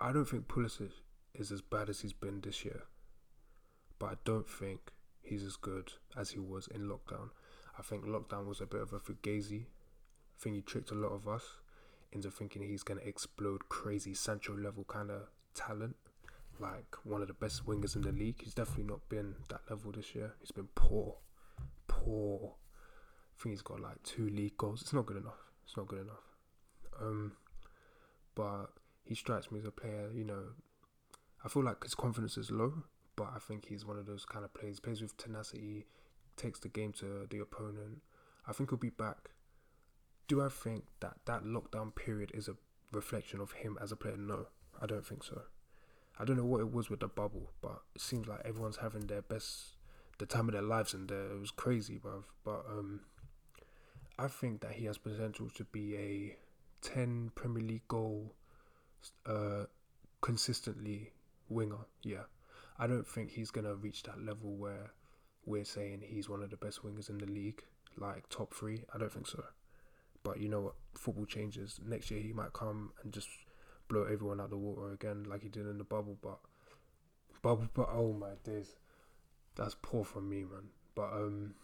I don't think Pulisic is as bad as he's been this year, but I don't think he's as good as he was in lockdown. I think lockdown was a bit of a fugazi. I think he tricked a lot of us into thinking he's going to explode crazy Sancho level kind of talent, like one of the best wingers in the league. He's definitely not been that level this year. He's been poor, poor. I think he's got like two league goals. It's not good enough. It's not good enough. Um, but he strikes me as a player. You know, I feel like his confidence is low, but I think he's one of those kind of players. Plays with tenacity, takes the game to the opponent. I think he'll be back. Do I think that that lockdown period is a reflection of him as a player? No, I don't think so. I don't know what it was with the bubble, but it seems like everyone's having their best, the time of their lives in there. It was crazy, bruv. But um, I think that he has potential to be a 10 Premier League goal uh, consistently winger. Yeah. I don't think he's going to reach that level where we're saying he's one of the best wingers in the league, like top three. I don't think so. But you know what? Football changes. Next year he might come and just blow everyone out the water again, like he did in the bubble. But bubble, but oh my days, that's poor from me, man. But um,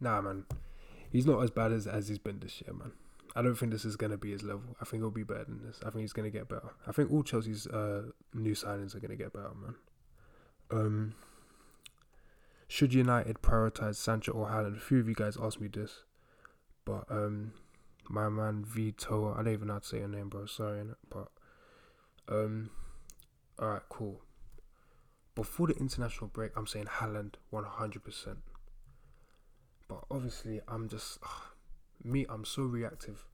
nah, man, he's not as bad as as he's been this year, man. I don't think this is to be his level. I think he'll be better than this. I think he's to get better. I think all Chelsea's uh, new signings are to get better, man. Um, should United prioritize Sancho or Haaland? A few of you guys asked me this, but um, my man Vito, I don't even know how to say your name, bro. Sorry, but um, all right, cool. Before the international break, I'm saying Haaland 100%. But obviously, I'm just. Uh, me, I'm so reactive.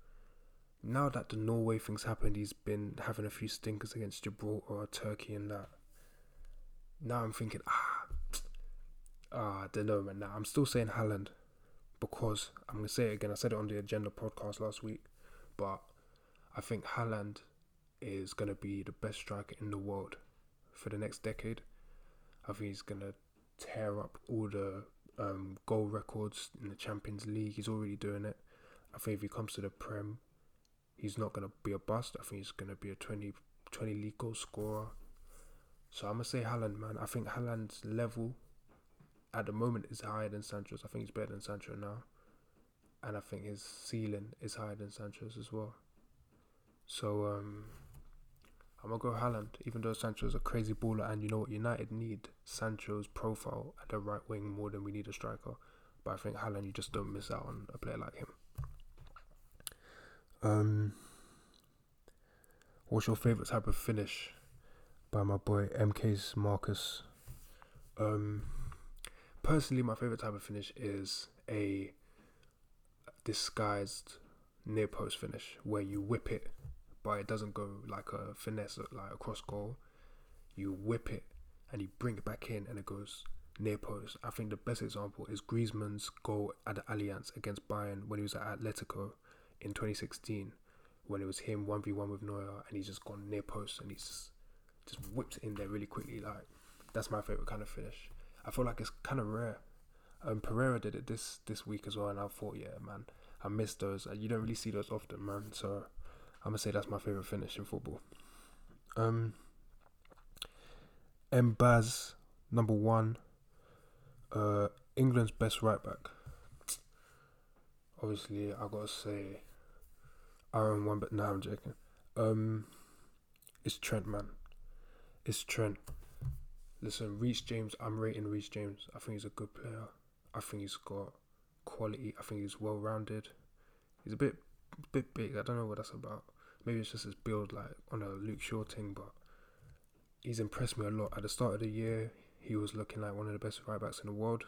Now that the Norway things happened, he's been having a few stinkers against Gibraltar, or Turkey, and that. Now I'm thinking, ah, ah, I don't know, man. Now I'm still saying Haaland because I'm gonna say it again. I said it on the Agenda podcast last week, but I think Haaland is gonna be the best striker in the world for the next decade. I think he's gonna tear up all the um, goal records in the Champions League. He's already doing it. I think if he comes to the Prem, he's not going to be a bust. I think he's going to be a 20, 20 league goal scorer. So I'm to say Haaland, man. I think Haaland's level at the moment is higher than Sancho's. I think he's better than Sancho now. And I think his ceiling is higher than Sancho's as well. So um, I'm to go Haaland, even though Sancho's a crazy baller. And you know what? United need Sancho's profile at the right wing more than we need a striker. But I think Haaland, you just don't miss out on a player like him. Um, what's your favorite type of finish? By my boy MK's Marcus. Um, personally, my favorite type of finish is a disguised near post finish where you whip it, but it doesn't go like a finesse, like a cross goal. You whip it and you bring it back in, and it goes near post. I think the best example is Griezmann's goal at the Allianz against Bayern when he was at Atletico in 2016 when it was him 1v1 with Neuer and he's just gone near post and he's just whipped in there really quickly. Like, that's my favourite kind of finish. I feel like it's kind of rare. Um, Pereira did it this this week as well, and I thought, yeah, man, I missed those. And you don't really see those often, man. So I'm gonna say that's my favorite finish in football. Um, Mbaz, number one. Uh, England's best right back. Obviously, I gotta say Aaron one, but now I'm joking. Um, it's Trent, man. It's Trent. Listen, Reece James. I'm rating Reece James. I think he's a good player. I think he's got quality. I think he's well rounded. He's a bit, bit big. I don't know what that's about. Maybe it's just his build, like on a Luke Shaw thing. But he's impressed me a lot. At the start of the year, he was looking like one of the best right backs in the world.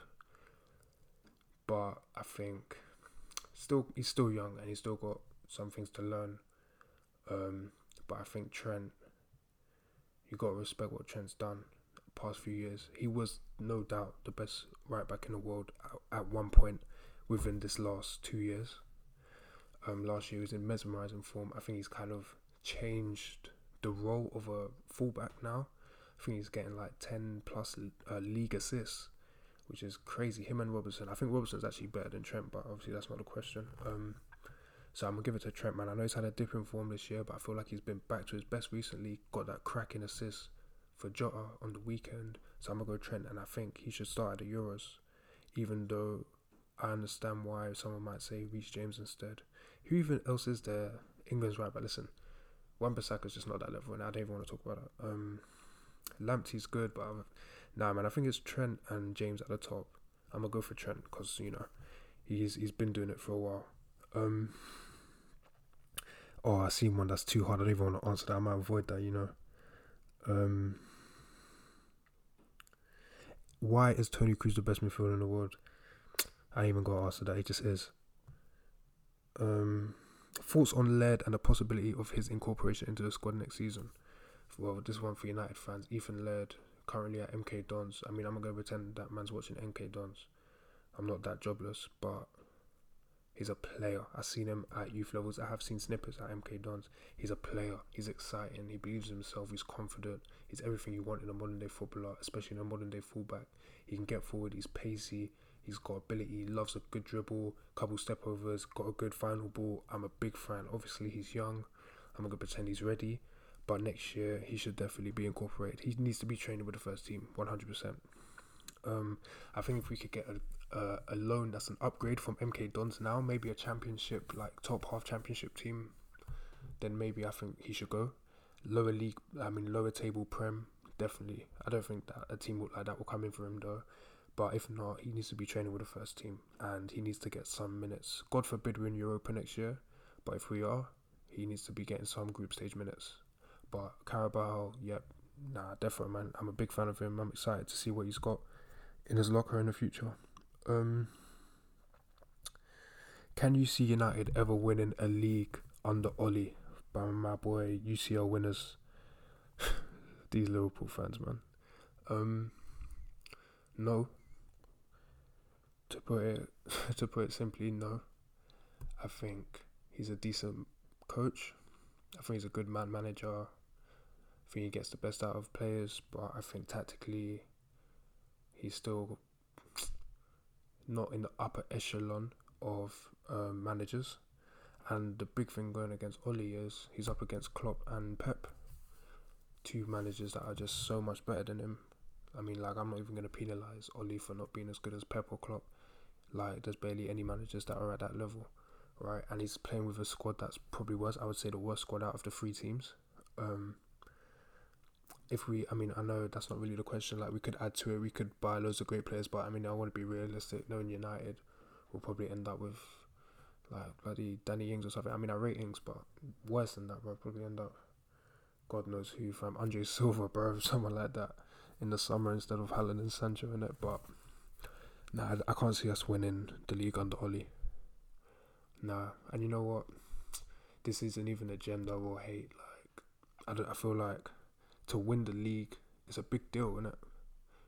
But I think still he's still young and he's still got some things to learn. Um, but I think Trent, you got to respect what Trent's done past few years. He was no doubt the best right back in the world at, at one point within this last two years. Um, last year he was in mesmerizing form. I think he's kind of changed the role of a fullback now. I think he's getting like 10 plus uh, league assists, which is crazy. Him and Robertson. I think Robertson's actually better than Trent, but obviously that's not the question. Um, So I'm gonna give it to Trent, man. I know he's had a dip in form this year, but I feel like he's been back to his best recently. Got that cracking assist for Jota on the weekend. So I'm gonna go Trent, and I think he should start at the Euros, even though I understand why someone might say Reece James instead. Who even else is there? England's right, but listen, Wan Bissaka's just not that level, and I don't even want to talk about it. Um, Lamptey's good, but I'm, nah, man, I think it's Trent and James at the top. I'm gonna go for Trent because you know he's he's been doing it for a while. Um, oh, I see one that's too hard. I don't even want to answer that. I might avoid that. You know. Um, why is Toni Kroos the best midfielder in the world? I ain't even got to answer that. He just is. Um, thoughts on Laird and the possibility of his incorporation into the squad next season. Well, this one for United fans. Ethan Laird, currently at MK Dons. I mean, I'm not gonna pretend that man's watching MK Dons. I'm not that jobless, but he's a player. I've seen him at youth levels. I have seen snippets at MK Dons. He's a player. He's exciting. He believes in himself. He's confident. He's everything you want in a modern day footballer, especially in a modern day fullback. He can get forward. He's pacey. He's got ability. He loves a good dribble, couple step overs, got a good final ball. I'm a big fan. Obviously, he's young. I'm gonna pretend he's ready, but next year he should definitely be incorporated. He needs to be training with the first team, 100%. Um, I think if we could get a, Uh, a, a loan that's an upgrade from MK Dons now, maybe a championship like top half championship team, then maybe I think he should go. Lower league, I mean lower table prem, definitely. I don't think that a team like that will come in for him though. But if not, he needs to be training with the first team and he needs to get some minutes. God forbid we're in Europa next year, but if we are, he needs to be getting some group stage minutes. But Carabao, yep, nah, definitely, man. I'm a big fan of him. I'm excited to see what he's got in his locker in the future. Um, can you see United ever winning a league under Ole by my boy UCL winners? These Liverpool fans, man. Um, no, to put it to put it simply, no. I think he's a decent coach. I think he's a good man manager. I think he gets the best out of players, but I think tactically he's still not in the upper echelon of um, managers. And the big thing going against Ole is he's up against Klopp and Pep, two managers that are just so much better than him. I mean, like I'm not even going to penalise Ole for not being as good as Pep or Klopp. Like there's barely any managers that are at that level, right? And he's playing with a squad that's probably worse. I would say the worst squad out of the three teams. Um, if we, I mean, I know that's not really the question. Like we could add to it, we could buy loads of great players, but I mean, I want to be realistic. Knowing United will probably end up with like bloody Danny Ings or something. I mean, I rate Ings, but worse than that, bro. Probably end up, God knows who from Andre Silva, bro, someone like that in the summer instead of Haaland and Sancho in it. But Nah, I can't see us winning the league under Ole. Nah, and you know what? This isn't even a agenda or hate. Like, I don't. I feel like to win the league is a big deal, isn't it?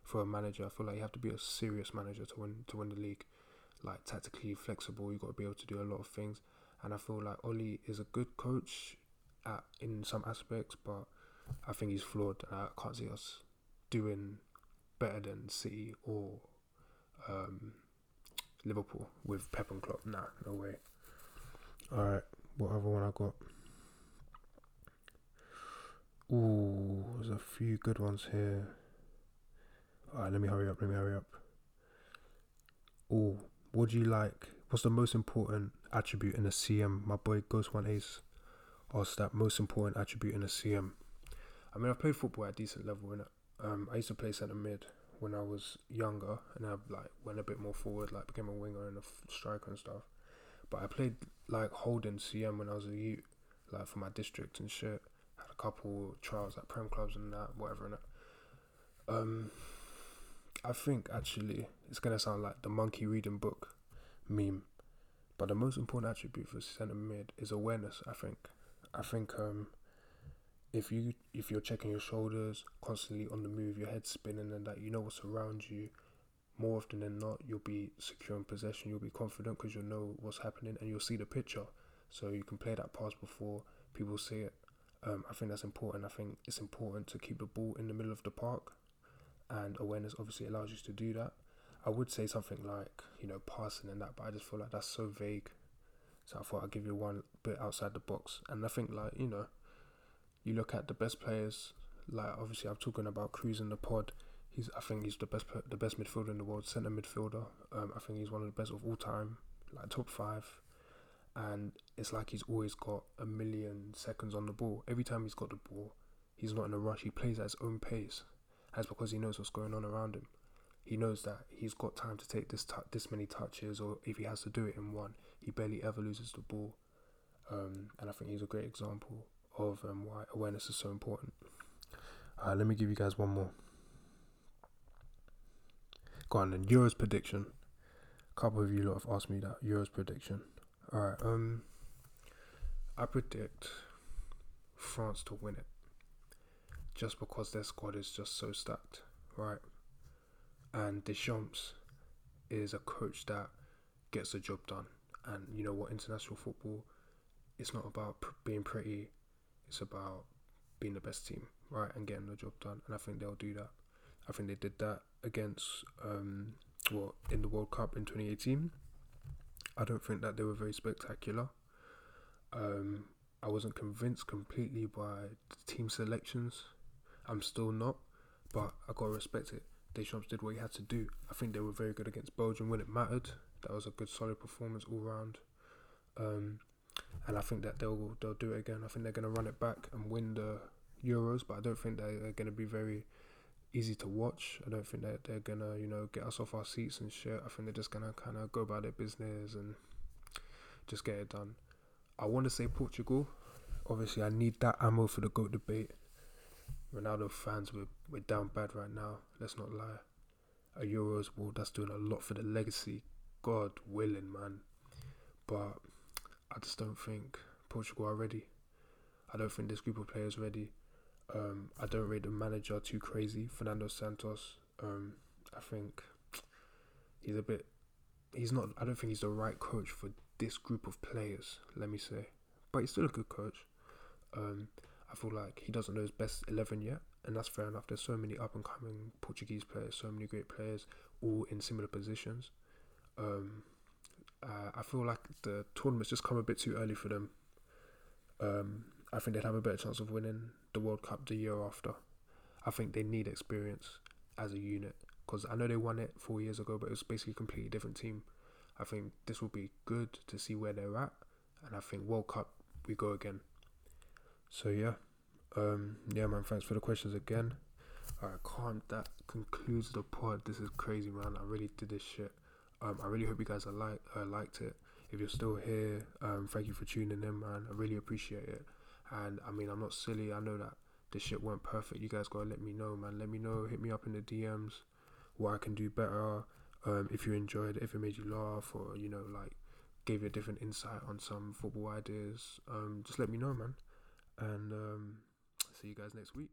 For a manager, I feel like you have to be a serious manager to win to win the league. Like tactically flexible, you have got to be able to do a lot of things. And I feel like Ole is a good coach at in some aspects, but I think he's flawed. And I can't see us doing better than City or um, Liverpool with Pep and Klopp. Nah, no way. All right, what other one I got? Ooh, there's a few good ones here. All right, let me hurry up. Let me hurry up. Ooh, what do you like? What's the most important attribute in a CM? My boy Ghost One Ace asked that most important attribute in a CM. I mean, I've played football at a decent level, and um, I used to play centre mid when I was younger, and I like went a bit more forward, like became a winger and a striker and stuff. But I played like holding CM when I was a youth, like for my district and shit. Couple trials at prem clubs and that, whatever. And that. Um, I think actually it's gonna sound like the monkey reading book meme, but the most important attribute for centre mid is awareness. I think. I think um, if you if you're checking your shoulders constantly on the move, your head spinning and that you know what's around you, more often than not you'll be secure in possession. You'll be confident because you'll know what's happening and you'll see the picture, so you can play that pass before people see it. Um, I think that's important. I think it's important to keep the ball in the middle of the park, and awareness obviously allows you to do that. I would say something like you know passing and that, but I just feel like that's so vague. So I thought I'd give you one bit outside the box. And I think like you know, you look at the best players. Like obviously, I'm talking about Kroos in the pod. He's I think he's the best the best midfielder in the world, centre midfielder. Um, I think he's one of the best of all time, like top five. And it's like he's always got a million seconds on the ball. Every time he's got the ball, he's not in a rush. He plays at his own pace. That's because he knows what's going on around him. He knows that he's got time to take this this many touches, or if he has to do it in one, he barely ever loses the ball. Um, and I think he's a great example of um, why awareness is so important. Uh, let me give you guys one more. Go on then. Euros prediction. A couple of you lot have asked me that Euros prediction. All right. Um, I predict France to win it, just because their squad is just so stacked, right? And Deschamps is a coach that gets the job done. And you know what? International football, it's not about being pretty. It's about being the best team, right, and getting the job done. And I think they'll do that. I think they did that against, um, well, in the World Cup in 2018. I don't think that they were very spectacular. Um, I wasn't convinced completely by the team selections. I'm still not, but I gotta respect it. Deschamps did what he had to do. I think they were very good against Belgium when it mattered. That was a good, solid performance all round. Um, and I think that they'll they'll do it again. I think they're gonna run it back and win the Euros, but I don't think they're gonna be very easy to watch. I don't think that they're gonna you know get us off our seats and shit. I think they're just gonna kind of go about their business and just get it done. I want to say Portugal. Obviously, I need that ammo for the goat debate. Ronaldo fans, we're, we're down bad right now. Let's not lie. A Euros, well, that's doing a lot for the legacy. God willing, man. But I just don't think Portugal are ready. I don't think this group of players ready. Um, I don't rate the manager too crazy, Fernando Santos. Um, I think he's a bit. He's not. I don't think he's the right coach for this group of players. Let me say, but he's still a good coach. Um, I feel like he doesn't know his best eleven yet, and that's fair enough. There's so many up and coming Portuguese players, so many great players, all in similar positions. Um, uh, I feel like the tournament's just come a bit too early for them. Um, I think they'd have a better chance of winning the World Cup the year after. I think they need experience as a unit because I know they won it four years ago, but it was basically a completely different team. I think this will be good to see where they're at, and I think World Cup we go again. So yeah, um, yeah, man. Thanks for the questions again. Alright, calm. That concludes the pod. This is crazy, man. I really did this shit. Um, I really hope you guys are like uh, liked it. If you're still here, um, thank you for tuning in, man. I really appreciate it. And I mean, I'm not silly. I know that this shit weren't perfect. You guys gotta let me know, man. Let me know. Hit me up in the DMs what I can do better. Um, if you enjoyed if it made you laugh, or you know, like gave you a different insight on some football ideas, um, just let me know, man. And um, see you guys next week.